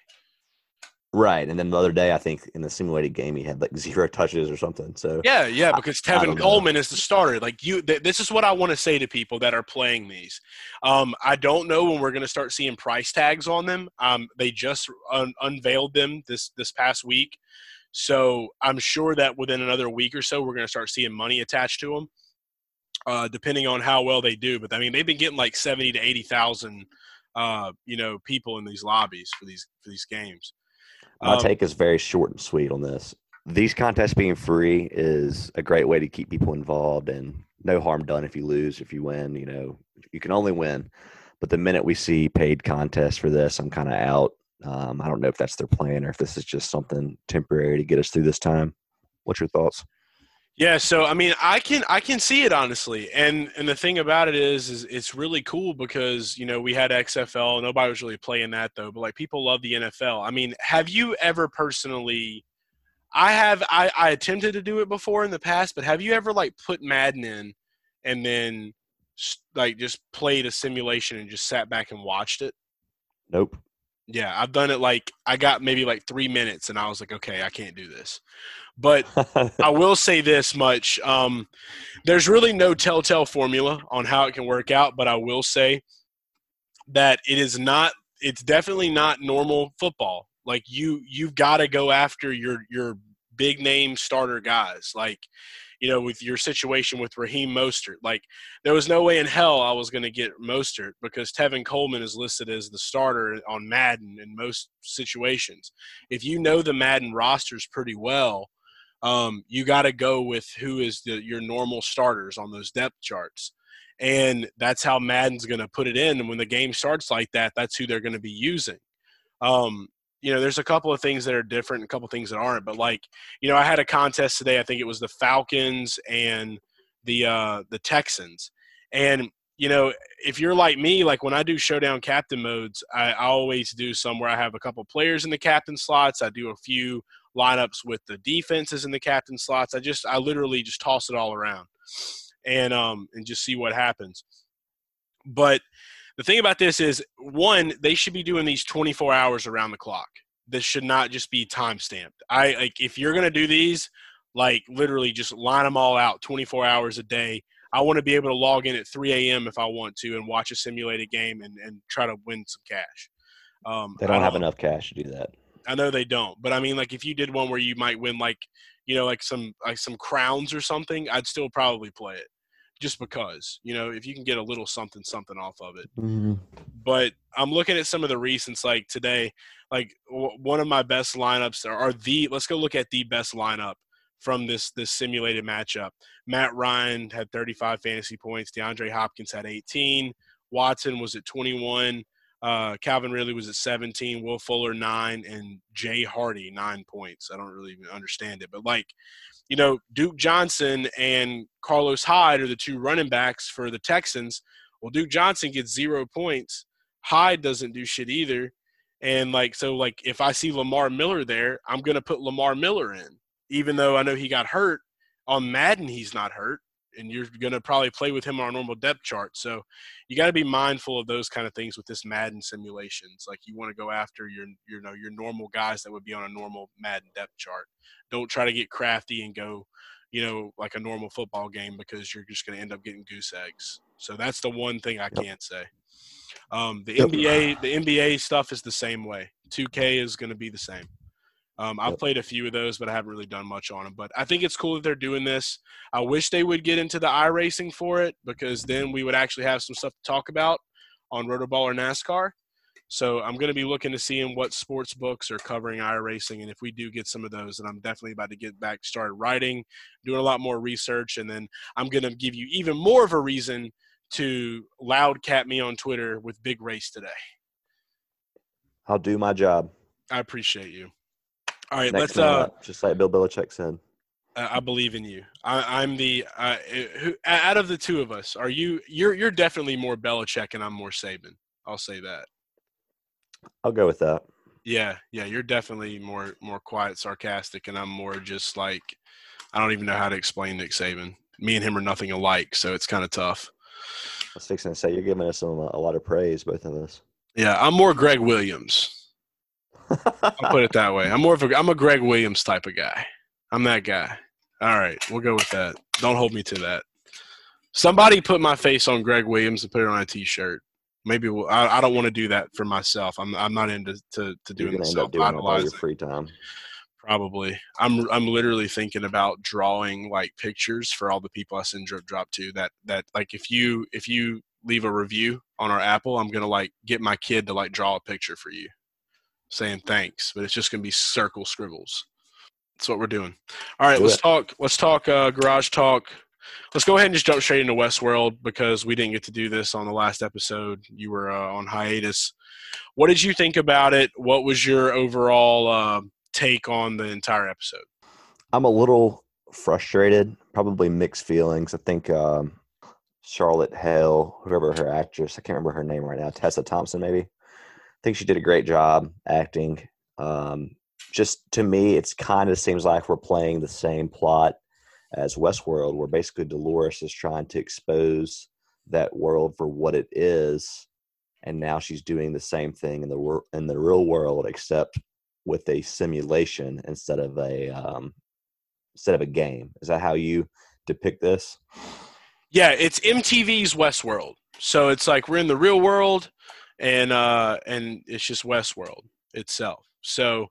right? And then the other day, I think in the simulated game, he had like zero touches or something. So Yeah, yeah, because I Tevin don't know. Coleman is the starter. Like you, th- this is what I want to say to people that are playing these. Um, I don't know when we're going to start seeing price tags on them. Um, they just un- unveiled them this this past week, so I'm sure that within another week or so, we're going to start seeing money attached to them, uh, depending on how well they do. But I mean, they've been getting like seventy to eighty thousand, uh, you know, people in these lobbies for these for these games. My Um, take is very short and sweet on this. These contests being free is a great way to keep people involved and no harm done if you lose, if you win, you know, you can only win. But the minute we see paid contests for this, I'm kind of out. Um, I don't know if that's their plan or if this is just something temporary to get us through this time. What's your thoughts? Yeah, so I mean, I can I can see it honestly, and and the thing about it is, is it's really cool because you know we had XFL, nobody was really playing that though, but like people love the NFL. I mean, have you ever personally? I have I, I attempted to do it before in the past, but have you ever like put Madden in and then like just played a simulation and just sat back and watched it? Nope. Yeah, I've done it like I got maybe like three minutes and I was like, okay, I can't do this. But I will say this much: um, there's really no telltale formula on how it can work out, but I will say that it is not. It's definitely not normal football. Like you, you've got to go after your your big name starter guys. Like you know, with your situation with Raheem Mostert, like there was no way in hell I was going to get Mostert because Tevin Coleman is listed as the starter on Madden in most situations. If you know the Madden rosters pretty well, um, you got to go with who is the, your normal starters on those depth charts. And that's how Madden's going to put it in. And when the game starts like that, that's who they're going to be using. Um, you know, there's a couple of things that are different, a couple of things that aren't. But like, you know, I had a contest today. I think it was the Falcons and the uh, the Texans. And you know, if you're like me, like when I do showdown captain modes, I, I always do some where I have a couple players in the captain slots. I do a few lineups with the defenses in the captain slots. I just I literally just toss it all around and um and just see what happens. But the thing about this is one, they should be doing these 24 hours around the clock. This should not just be time stamped. I like if you're gonna do these, like literally just line them all out 24 hours a day. I want to be able to log in at 3 a.m. if I want to and watch a simulated game and, and try to win some cash. Um, They I don't have enough cash to do that. I know they don't, but I mean, like if you did one where you might win, like you know, like some like some crowns or something, I'd still probably play it, just because you know if you can get a little something something off of it. Mm-hmm. But I'm looking at some of the recents, like today, like w- one of my best lineups are, are the. Let's go look at the best lineup from this this simulated matchup. Matt Ryan had 35 fantasy points. DeAndre Hopkins had 18. Watson was at 21. Uh, Calvin Ridley was at 17, Will Fuller nine, and Jay Hardy nine points. I don't really even understand it, but like, you know, Duke Johnson and Carlos Hyde are the two running backs for the Texans. Well, Duke Johnson gets zero points. Hyde doesn't do shit either, and like, so like, if I see Lamar Miller there, I'm gonna put Lamar Miller in, even though I know he got hurt. On Madden, he's not hurt, and you're gonna probably play with him on our normal depth chart. So you got to be mindful of those kind of things with this Madden simulations. Like you want to go after your you know your normal guys that would be on a normal Madden depth chart. Don't try to get crafty and go, you know, like a normal football game because you're just going to end up getting goose eggs. So that's the one thing I can't say. Um, the NBA the NBA stuff is the same way. 2K is going to be the same. Um, I've Yep. played a few of those, but I haven't really done much on them. But I think it's cool that they're doing this. I wish they would get into the iRacing for it because then we would actually have some stuff to talk about on Rotoball or NASCAR. So I'm going to be looking to seeing what sports books are covering iRacing, and if we do get some of those, then I'm definitely about to get back started writing, doing a lot more research, and then I'm going to give you even more of a reason to loud cat me on Twitter with Big Race today. I'll do my job. I appreciate you. All right, Next let's. Uh, up, just like Bill Belichick said. I I believe in you. I, I'm the uh, who out of the two of us. Are you? You're you're definitely more Belichick, and I'm more Saban. I'll say that. I'll go with that. Yeah, yeah. You're definitely more more quiet, sarcastic, and I'm more just like I don't even know how to explain Nick Saban. Me and him are nothing alike, so it's kind of tough. I was fixing to say you're giving us some, a lot of praise, both of us. Yeah, I'm more Gregg Williams. I'll put it that way. I'm more of a I'm a Gregg Williams type of guy. I'm that guy. All right, we'll go with that. Don't hold me to that. Somebody put my face on Gregg Williams and put it on a T-shirt. Maybe we'll, I, I don't want to do that for myself. I'm I'm not into to, to You're doing the end up doing all your free time. Probably. I'm I'm literally thinking about drawing like pictures for all the people I send drip drop to. That that like if you if you leave a review on our Apple, I'm gonna like get my kid to like draw a picture for you, saying thanks. But it's just gonna be circle scribbles. That's what we're doing. All right, Do let's it. talk. Let's talk uh, garage talk. Let's go ahead and just jump straight into Westworld because we didn't get to do this on the last episode. You were uh, on hiatus. What did you think about it? What was your overall uh, take on the entire episode? I'm a little frustrated, probably mixed feelings. I think um, Charlotte Hale, whoever her actress, I can't remember her name right now, Tessa Thompson, maybe. Think she did a great job acting. Um, just to me, it's kind of seems like we're playing the same plot as Westworld, where basically Dolores is trying to expose that world for what it is, and now she's doing the same thing in the in the real world, except with a simulation instead of a um, instead of a game. Is that how you depict this? Yeah, it's MTV's Westworld. So it's like we're in the real world, and uh, and it's just Westworld itself. So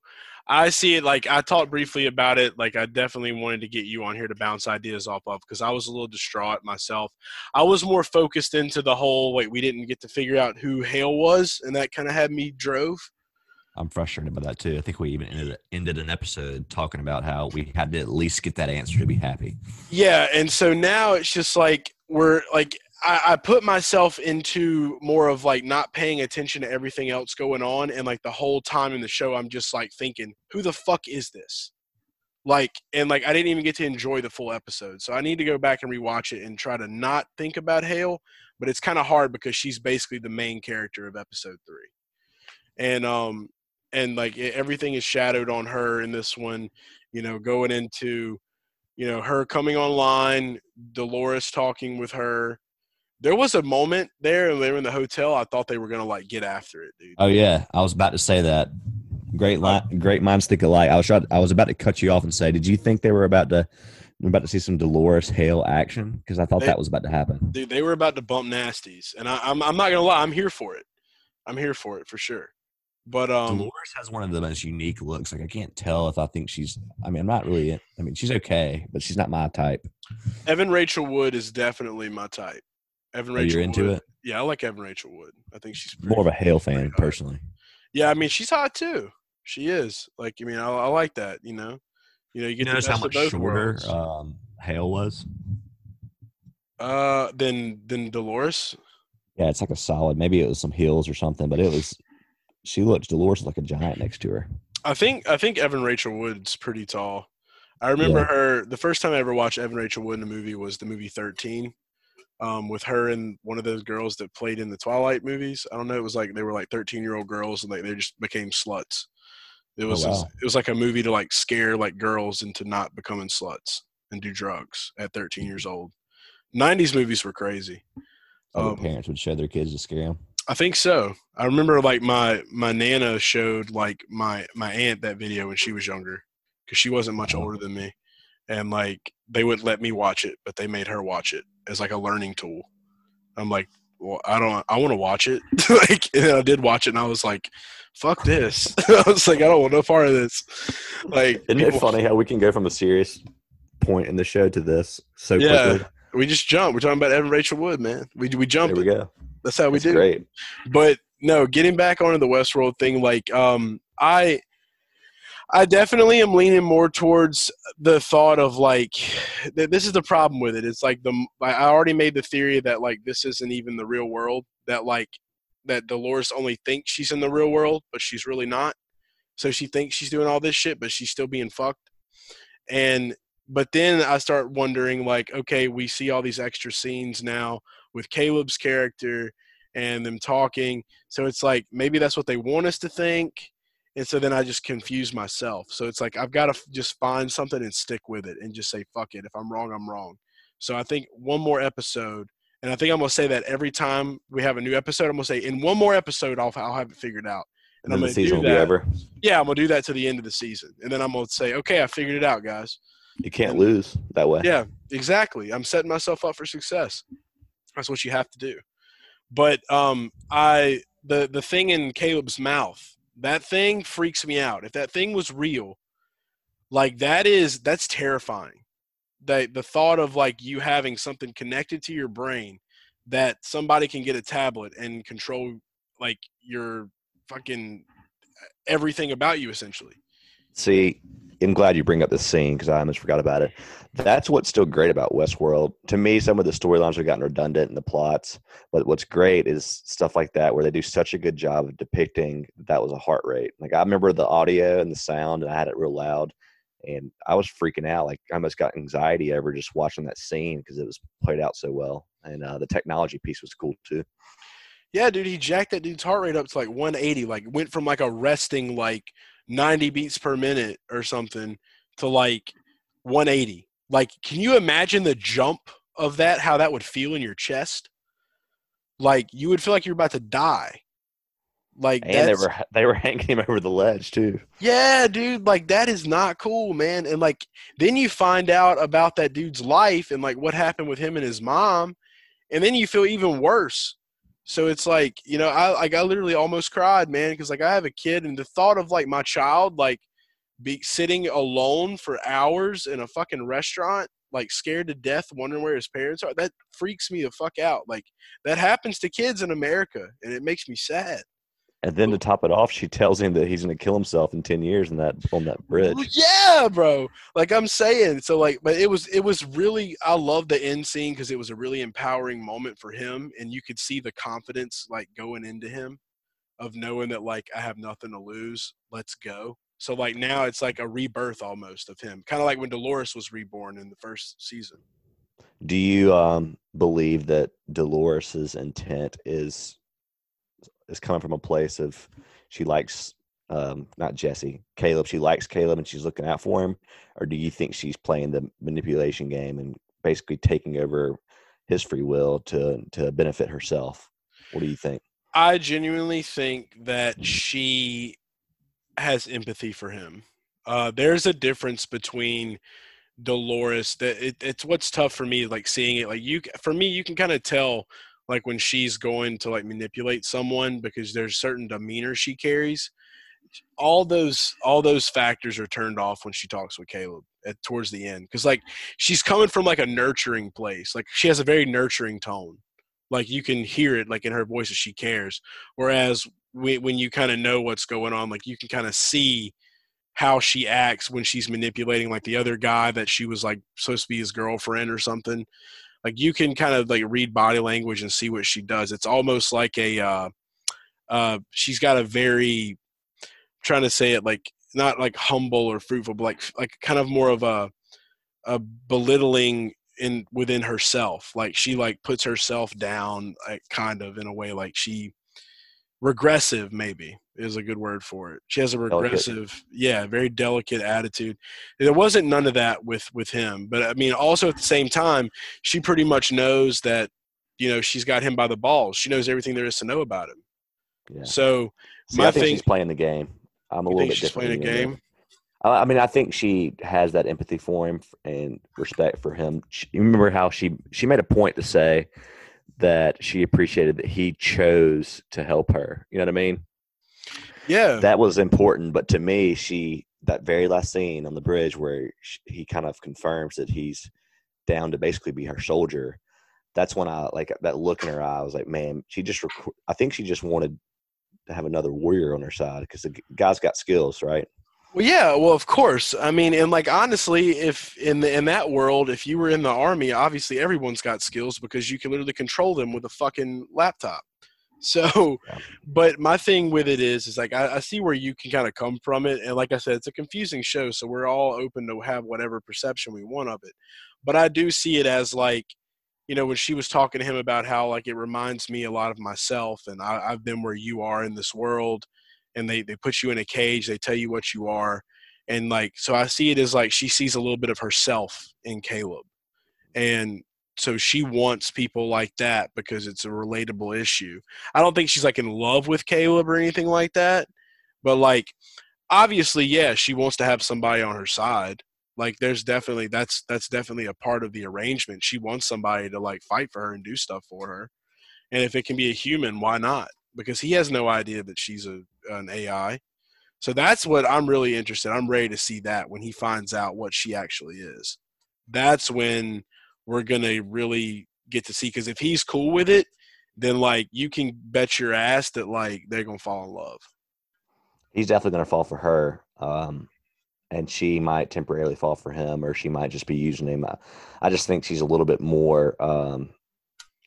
I see it like I talked briefly about it. Like I definitely wanted to get you on here to bounce ideas off of because I was a little distraught myself. I was more focused into the whole wait we didn't get to figure out who Hale was, and that kind of had me drove. I'm frustrated by that too. I think we even ended, ended an episode talking about how we had to at least get that answer to be happy. Yeah, and so now it's just like we're like I, I put myself into more of like not paying attention to everything else going on, and like the whole time in the show, I'm just like thinking, who the fuck is this? Like, and like I didn't even get to enjoy the full episode, so I need to go back and rewatch it and try to not think about Hale. But it's kind of hard because she's basically the main character of episode three, and um, and like e- everything is shadowed on her in this one. You know, going into you know her coming online dolores talking with her there was a moment there and they were in the hotel i thought they were gonna like get after it dude Oh yeah, I was about to say that. Great line, great minds think alike. I was trying, I was about to cut you off and say, did you think they were about to we're about to see some Dolores Hale action? Because I thought They- that was about to happen. dude they were about to bump nasties and I, I'm, I'm not gonna lie i'm here for it i'm here for it for sure but um Dolores has one of the most unique looks. Like I can't tell if I think she's. I mean, I'm not really. I mean, she's okay, but she's not my type. evan rachel wood is definitely my type evan Oh, rachel you're into Wood- it. yeah i like evan rachel wood i think she's More of a Hale fan personally. yeah i mean she's hot too she is like i mean i, I like that you know you know you You notice how much shorter um, Hale was? uh than than dolores Yeah, it's like a solid. Maybe it was some heels or something, but it was. She looked Dolores like a giant next to her. I think I think Evan Rachel Wood's pretty tall. I remember Yeah. her the first time I ever watched Evan Rachel Wood in a movie was the movie Thirteen, um, with her and one of those girls that played in the Twilight movies. I don't know. It was like they were like thirteen year old girls and they they just became sluts. It was Oh, wow. it was like a movie to like scare like girls into not becoming sluts and do drugs at thirteen years old. Nineties movies were crazy. Other Um, parents would show their kids to scare them. I think so. I remember like my my nana showed like my my aunt that video when she was younger because she wasn't much Oh. older than me, and like they wouldn't let me watch it, but they made her watch it as like a learning tool. I'm like, well, I don't. I want to watch it. like, and I did watch it, and I was like, "Fuck this!" I was like, "I don't want no part of this." Like, Isn't it funny how we can go from a serious point in the show to this so Yeah. quickly? We just jump. We're talking about Evan Rachel Wood, man. We we jump. There we go. That's how we That's do. great. but no getting back onto the westworld thing like um i i definitely am leaning more towards the thought of like th- this is the problem with it it's like the i already made the theory that like this isn't even the real world that like that dolores only thinks she's in the real world but she's really not So she thinks she's doing all this shit, but she's still being fucked. And but then I start wondering, like, okay, we see all these extra scenes now with Caleb's character and them talking. So it's like maybe that's what they want us to think. And so then I just confuse myself. So it's like I've got to f- just find something and stick with it and just say, fuck it. If I'm wrong, I'm wrong. So I think one more episode, and I think I'm going to say that every time we have a new episode, I'm going to say, in one more episode, I'll, I'll have it figured out. And I'm gonna do season will be that. over. Yeah, I'm going to do that to the end of the season. And then I'm going to say, okay, I figured it out, guys. You can't lose that way. Yeah, exactly. I'm setting myself up for success. That's what you have to do. But um, I the the thing in Caleb's mouth, that thing freaks me out. If that thing was real, like that is that's terrifying. That the thought of like you having something connected to your brain that somebody can get a tablet and control like your fucking everything about you essentially. See, I'm glad you bring up this scene because I almost forgot about it. That's what's still great about Westworld. To me, some of the storylines have gotten redundant in the plots, but what's great is stuff like that where they do such a good job of depicting that, was a heart rate. Like I remember the audio and the sound, and I had it real loud, and I was freaking out. Like I almost got anxiety over just watching that scene because it was played out so well, and uh, the technology piece was cool too. Yeah, dude, he jacked that dude's heart rate up to like 180. Like went from like a resting like 90 beats per minute or something to like 180. Like, can you imagine the jump of that? How that would feel in your chest? Like you would feel like you're about to die. Like And they were they were hanging him over the ledge too. yeah, dude, like that is not cool, man. And like then you find out about that dude's life and like what happened with him and his mom, and then you feel even worse. So it's like, you know, I like I literally almost cried, man, because like I have a kid and the thought of like my child like be sitting alone for hours in a fucking restaurant, like scared to death, wondering where his parents are, that freaks me the fuck out. Like that happens to kids in America and it makes me sad. And then to top it off, she tells him that he's going to kill himself in ten years in that on that bridge. Yeah, bro. Like I'm saying, so like, but it was it was really I love the end scene because it was a really empowering moment for him, and you could see the confidence like going into him, of knowing that like I have nothing to lose. Let's go. So like now it's like a rebirth almost of him, kind of like when Dolores was reborn in the first season. Do you um, believe that Dolores's intent is is coming from a place of she likes um, not Jesse, Caleb. She likes Caleb and she's looking out for him, or do you think she's playing the manipulation game and basically taking over his free will to to benefit herself? What do you think? I genuinely think that she has empathy for him. Uh, there's a difference between Dolores. That it, it's what's tough for me, like seeing it. Like you, for me, you can kind of tell, like when she's going to like manipulate someone because there's certain demeanor she carries. All those, all those factors are turned off when she talks with Caleb at towards the end because like she's coming from like a nurturing place. Like she has a very nurturing tone like you can hear it like in her voice that she cares whereas we, when you kind of know what's going on like you can kind of see how she acts when she's manipulating like the other guy that she was like supposed to be his girlfriend or something like you can kind of like read body language and see what she does. It's almost like a uh uh she's got a very trying to say it like not like humble or fruitful but like like kind of more of a a belittling in within herself. Like she like puts herself down like kind of in a way like she regressive maybe is a good word for it she has a Delicate. regressive yeah very delicate attitude there wasn't none of that with with him but i mean also at the same time she pretty much knows that you know she's got him by the balls she knows everything there is to know about him Yeah. so See, my I think thing- she's playing the game. I'm a little bit she's different. playing a you, game I I mean, I think she has that empathy for him and respect for him. She, you remember how she she made a point to say that she appreciated that he chose to help her. You know what I mean? Yeah That was important. But to me, she that very last scene on the bridge where sh he kind of confirms that he's down to basically be her soldier. That's when I like that look in her eye. I was like, man, she just. Rec- I think she just wanted to have another warrior on her side because the guy's got skills, right? Well, yeah, well, of course. I mean, and like honestly, if in the in that world, if you were in the army, obviously everyone's got skills because you can literally control them with a fucking laptop. So, Yeah. but my thing with it is, is like I, I see where you can kind of come from it, and like I said, it's a confusing show, so we're all open to have whatever perception we want of it. But I do see it as like, you know, when she was talking to him about how like it reminds me a lot of myself, and I, I've been where you are in this world, and they they put you in a cage, they tell you what you are, and like so I see it as like she sees a little bit of herself in Caleb, and so she wants people like that because it's a relatable issue. I don't think she's like in love with Caleb or anything like that, but like obviously, yeah, she wants to have somebody on her side. Like there's definitely that's that's definitely a part of the arrangement. She wants somebody to like fight for her and do stuff for her. And if it can be a human, why not? Because he has no idea that she's a an AI. So that's what I'm really interested. I'm ready to see that when he finds out what she actually is. That's when we're gonna really get to see because if he's cool with it, then like you can bet your ass that like they're gonna fall in love. He's definitely going to fall for her. Um, and she might temporarily fall for him, or she might just be using him. I, I just think she's a little bit more. Um,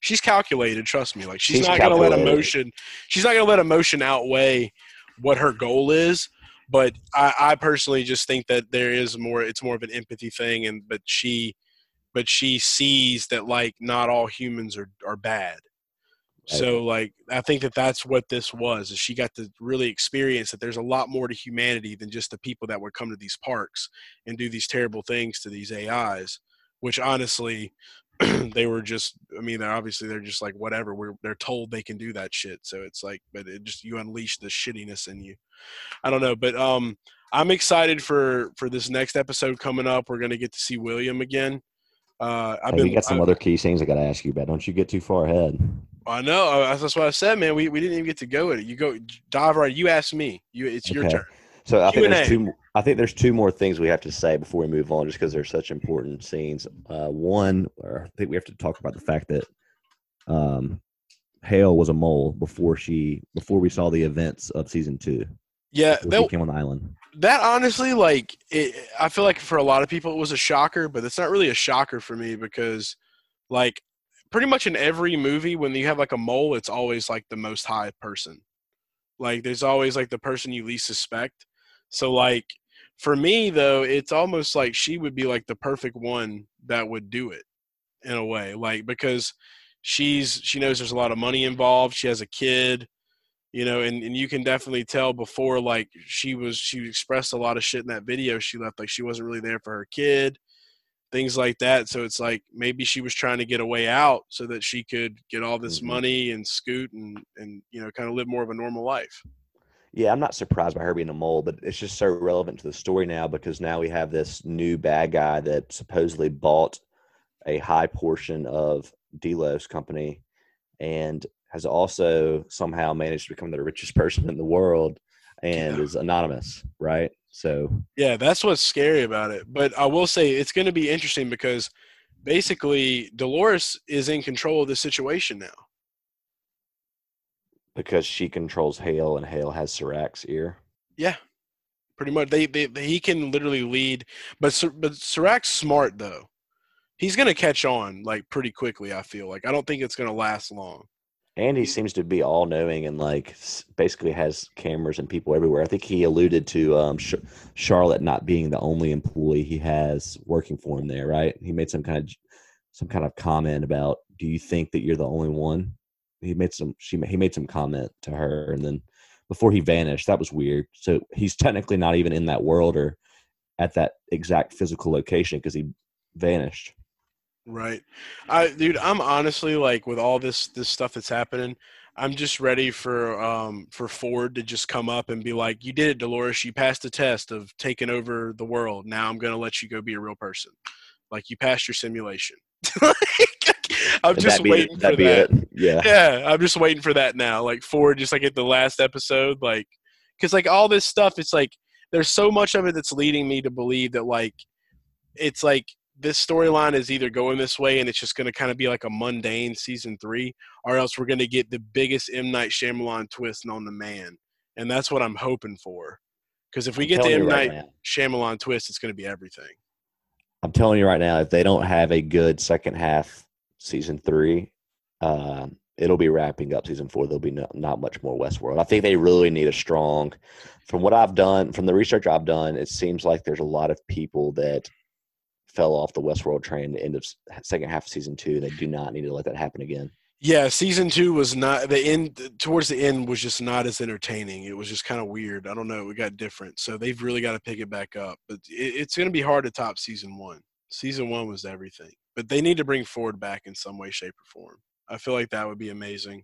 She's calculated, trust me. Like she's, She's not gonna let emotion she's not gonna let emotion outweigh what her goal is. But I, I personally just think that there is more it's more of an empathy thing and but she but she sees that like not all humans are, are bad. So like I think that that's what this was. Is she got to really experience that there's a lot more to humanity than just the people that would come to these parks and do these terrible things to these AIs. Which honestly, they were just. I mean, they're obviously they're just like whatever. We're they're told they can do that shit. So it's like, but it just you unleash the shittiness in you. I don't know, but um, I'm excited for for this next episode coming up. We're gonna get to see William again. Uh, I've hey, been. we got some I- other key things I got to ask you about. Don't you get too far ahead. I know. uh, That's what I said, man. We, we didn't even get to go at it. You go dive right. You ask me. You it's your turn. So I think there's two. I think there's two more things we have to say before we move on, just because they're such important scenes. Uh, one, or I think we have to talk about the fact that um, Hale was a mole before she before we saw the events of season two. Yeah, that, she came on the island. That honestly, like, it, I feel like for a lot of people it was a shocker, but it's not really a shocker for me because, like, pretty much in every movie when you have like a mole, it's always like the most high person. Like, there's always like the person you least suspect. So, like, for me though, it's almost like she would be like the perfect one that would do it in a way, like because she's she knows there's a lot of money involved. She has a kid you know and, and you can definitely tell before like she was she expressed a lot of shit in that video she left like she wasn't really there for her kid things like that so it's like maybe she was trying to get a way out so that she could get all this Mhm. money and scoot and and you know kind of live more of a normal life Yeah, I'm not surprised by her being a mole, but it's just so relevant to the story now because now we have this new bad guy that supposedly bought a high portion of Delos company and has also somehow managed to become the richest person in the world and Yeah. is anonymous, right? So yeah that's what's scary about it but i will say it's going to be interesting because basically dolores is in control of the situation now because she controls Hale and Hale has Serac's ear. Yeah, pretty much. They, they, they he can literally lead, but but Serac's smart though. He's gonna catch on like pretty quickly. I feel like I don't think it's gonna last long. And he seems to be all knowing and like basically has cameras and people everywhere. I think he alluded to um, Sh- Charlotte not being the only employee he has working for him there, right? He made some kind of some kind of comment about, "Do you think that you're the only one?" He made some she he made some comment to her, and then before he vanished, that was weird. So he's technically not even in that world or at that exact physical location because he vanished. Right. I dude, I'm honestly like with all this this stuff that's happening, I'm just ready for um for Ford to just come up and be like, "You did it, Dolores. You passed the test of taking over the world. Now I'm gonna let you go be a real person. Like you passed your simulation." I'm just be- waiting for that. it. Yeah. yeah, I'm just waiting for that now. Like Ford, just like at the last episode, like because like all this stuff, it's like there's so much of it that's leading me to believe that like it's like this storyline is either going this way and it's just going to kind of be like a mundane season three, or else we're going to get the biggest M Night Shyamalan twist on the man, and that's what I'm hoping for. Because if we I'm get the M right Night now. Shyamalan twist, it's going to be everything. I'm telling you right now, if they don't have a good second half season three, uh, it'll be wrapping up season four. There'll be no, not much more Westworld. I think they really need a strong. From what I've done, from the research I've done, it seems like there's a lot of people that fell off the Westworld train at the end of second half of season two. They do not need to let that happen again. Yeah, season two was not the end. Towards the end was just not as entertaining. It was just kind of weird. I don't know. It got different, so they've really got to pick it back up. But it, it's going to be hard to top season one. Season one was everything, but they need to bring Ford back in some way, shape, or form. I feel like that would be amazing,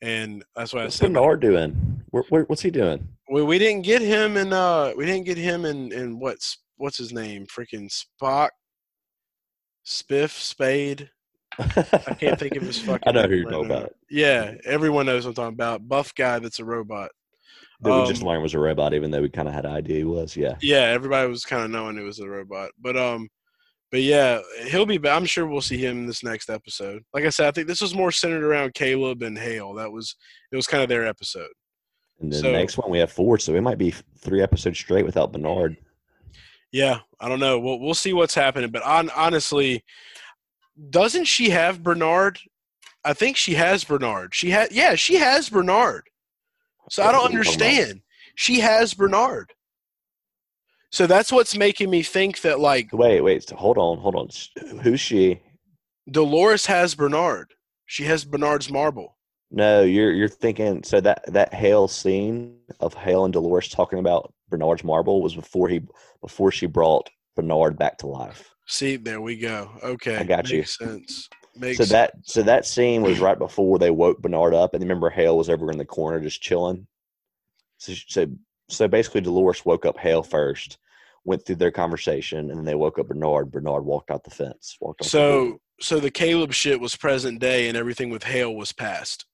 and that's why I What's said Bernard doing? Where, where, what's he doing? we, we didn't get him in. Uh, we didn't get him in. In what's what's his name? Freaking Spock, Spiff, Spade. I can't think of his fucking. I know who you're talking about. Yeah, everyone knows what I'm talking about. Buff guy that's a robot. That we just Um, learned was a robot, even though we kind of had an idea he was. Yeah. Yeah, everybody was kind of knowing it was a robot. But um, but yeah, he'll be. back. I'm sure we'll see him in this next episode. Like I said, I think this was more centered around Caleb and Hale. That was it was kind of their episode. And then So- next one we have four, so we might be three episodes straight without Bernard. Yeah, I don't know. We'll we'll see what's happening. But on, honestly, doesn't she have Bernard? I think she has Bernard. She had yeah, she has Bernard. So I don't What are you talking about? understand. She has Bernard. So that's what's making me think that like Wait, wait, hold on, hold on. Who's she? Dolores has Bernard. She has Bernard's marble. No, you're you're thinking. So that that Hale scene of Hale and Dolores talking about Bernard's marble was before he before she brought Bernard back to life. See, there we go. Okay, I got you. Sense. Makes So that so that scene was right before they woke Bernard up, and remember Hale was over in the corner just chilling. So so so basically, Dolores woke up Hale first, went through their conversation, and then they woke up Bernard. Bernard walked out the fence. Walked off the so so the Caleb shit was present day, and everything with Hale was past.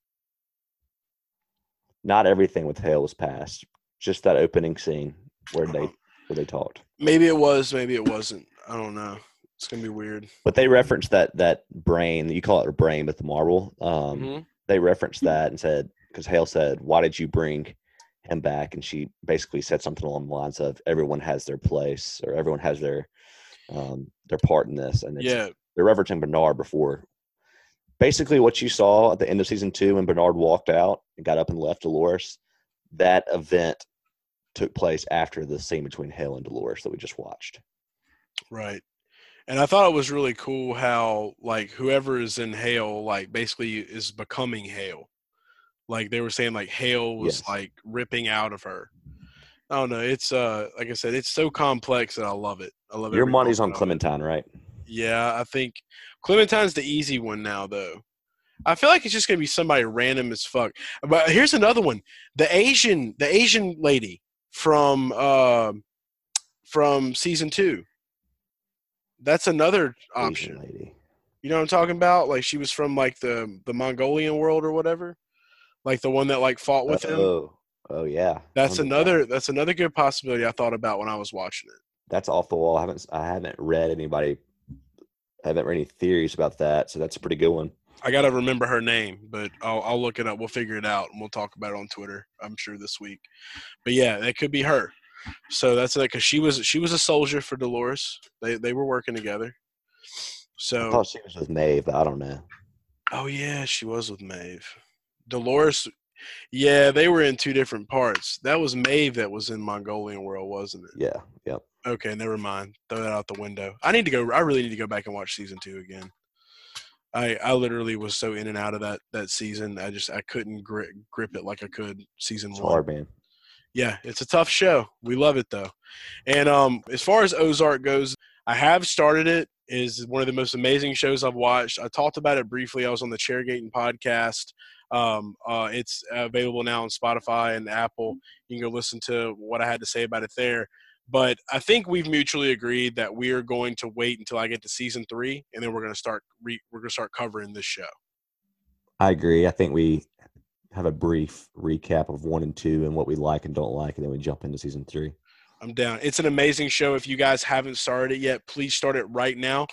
not everything with Hale was passed. Just that opening scene where they where they talked. Maybe it was, maybe it wasn't. I don't know. It's gonna be weird. But they referenced that that brain. You call it a brain, but the marble. Um, Mhm. They referenced that and said because Hale said, "Why did you bring him back?" And she basically said something along the lines of, "Everyone has their place, or everyone has their um, their part in this." And it's, Yeah, they're referencing Bernard before. Basically, what you saw at the end of season two when Bernard walked out and got up and left Dolores, that event took place after the scene between Hale and Dolores that we just watched. right. And I thought it was really cool how like whoever is in Hale, like basically is becoming Hale. Like they were saying, like Hale was Yes. like ripping out of her. I don't know. It's uh, like I said, it's so complex that I love it. I love it. Your money's on moment of it. Clementine, right? Yeah, I think Clementine's the easy one now, though. I feel like it's just gonna be somebody random as fuck. But here's another one: the Asian, the Asian lady from uh, from season two. That's another Asian option. lady. You know what I'm talking about? Like she was from like the the Mongolian world or whatever, like the one that like fought with him. Oh, oh yeah. That's 100%. another. That's another good possibility I thought about when I was watching it. That's off the wall. I haven't I haven't read anybody. I haven't read any theories about that, so that's a pretty good one. I gotta remember her name, but I'll I'll look it up. We'll figure it out, and we'll talk about it on Twitter. I'm sure this week. But yeah, that could be her. So that's like because she was she was a soldier for Dolores. They they were working together. I So thought she was with Maeve, but I don't know. oh yeah, she was with Maeve. Dolores, yeah, they were in two different parts. That was Maeve that was in Mongolian world, wasn't it? Yeah, yep. Okay, never mind. Throw that out the window. I need to go. I really need to go back and watch season two again. I I literally was so in and out of that that season. I just I couldn't grip grip it like I could season It's one. hard, man. Yeah, it's a tough show. We love it though. And um, as far as Ozark goes, I have started it. It Is one of the most amazing shows I've watched. I talked about it briefly. I was on the Chairgating podcast. Um, uh, it's available now on Spotify and Apple. You can go listen to what I had to say about it there. But I think we've mutually agreed that we are going to wait until I get to season three, and then we're going to start. Re- we're going to start covering this show. I agree. I think we have a brief recap of one and two and what we like and don't like, and then we jump into season three. I'm down. It's an amazing show. If you guys haven't started it yet, please start it right now.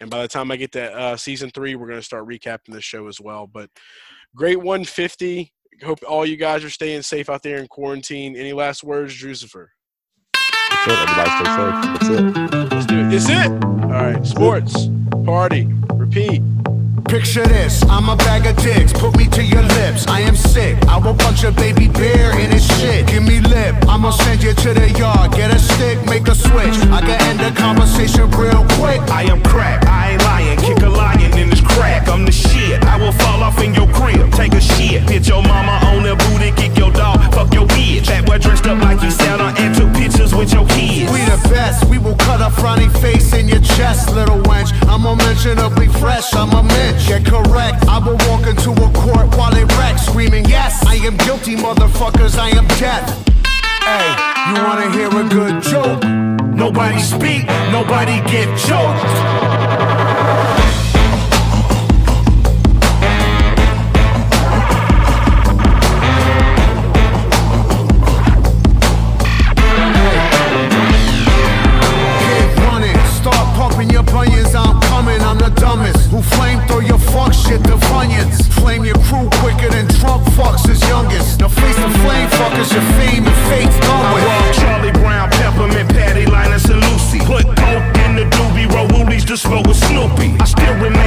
And by the time I get to uh, season three, we're going to start recapping this show as well. But great 150. Hope all you guys are staying safe out there in quarantine. Any last words, Drusifer? That's it. Everybody stay safe. That's it. Let's do it. It's it. All right. Sports, party, repeat. Picture this, I'm a bag of dicks, put me to your lips. I am sick, I will punch a baby bear in his shit. Give me lip, I'ma send you to the yard. Get a stick, make a switch. I can end the conversation real quick. I am crack, I ain't lying. Kick a lion in this crack. I'm the shit. I will fall off in your crib, take a shit. Hit your mama on the booty, kick your dog, fuck your bitch. That boy dressed up like you Santa and took pictures with your kids. We the best, we will cut a frowny face in your chest, little wench. I'm unmentionably fresh, I'm a mensch. Get correct, I will walk into a court while it wrecks, screaming, Yes, I am guilty, motherfuckers, I am death. Hey, you wanna hear a good joke? Nobody speak, nobody get choked. Who flame throw your fuck shit to funyuns? Flame your crew quicker than Trump fucks his youngest. Now face the flame fuckers, your fame and fate's done I roll Charlie Brown, Peppermint, Patty, Linus, and Lucy. Put coke in the doobie, roll woolies to smoke with Snoopy. I still remain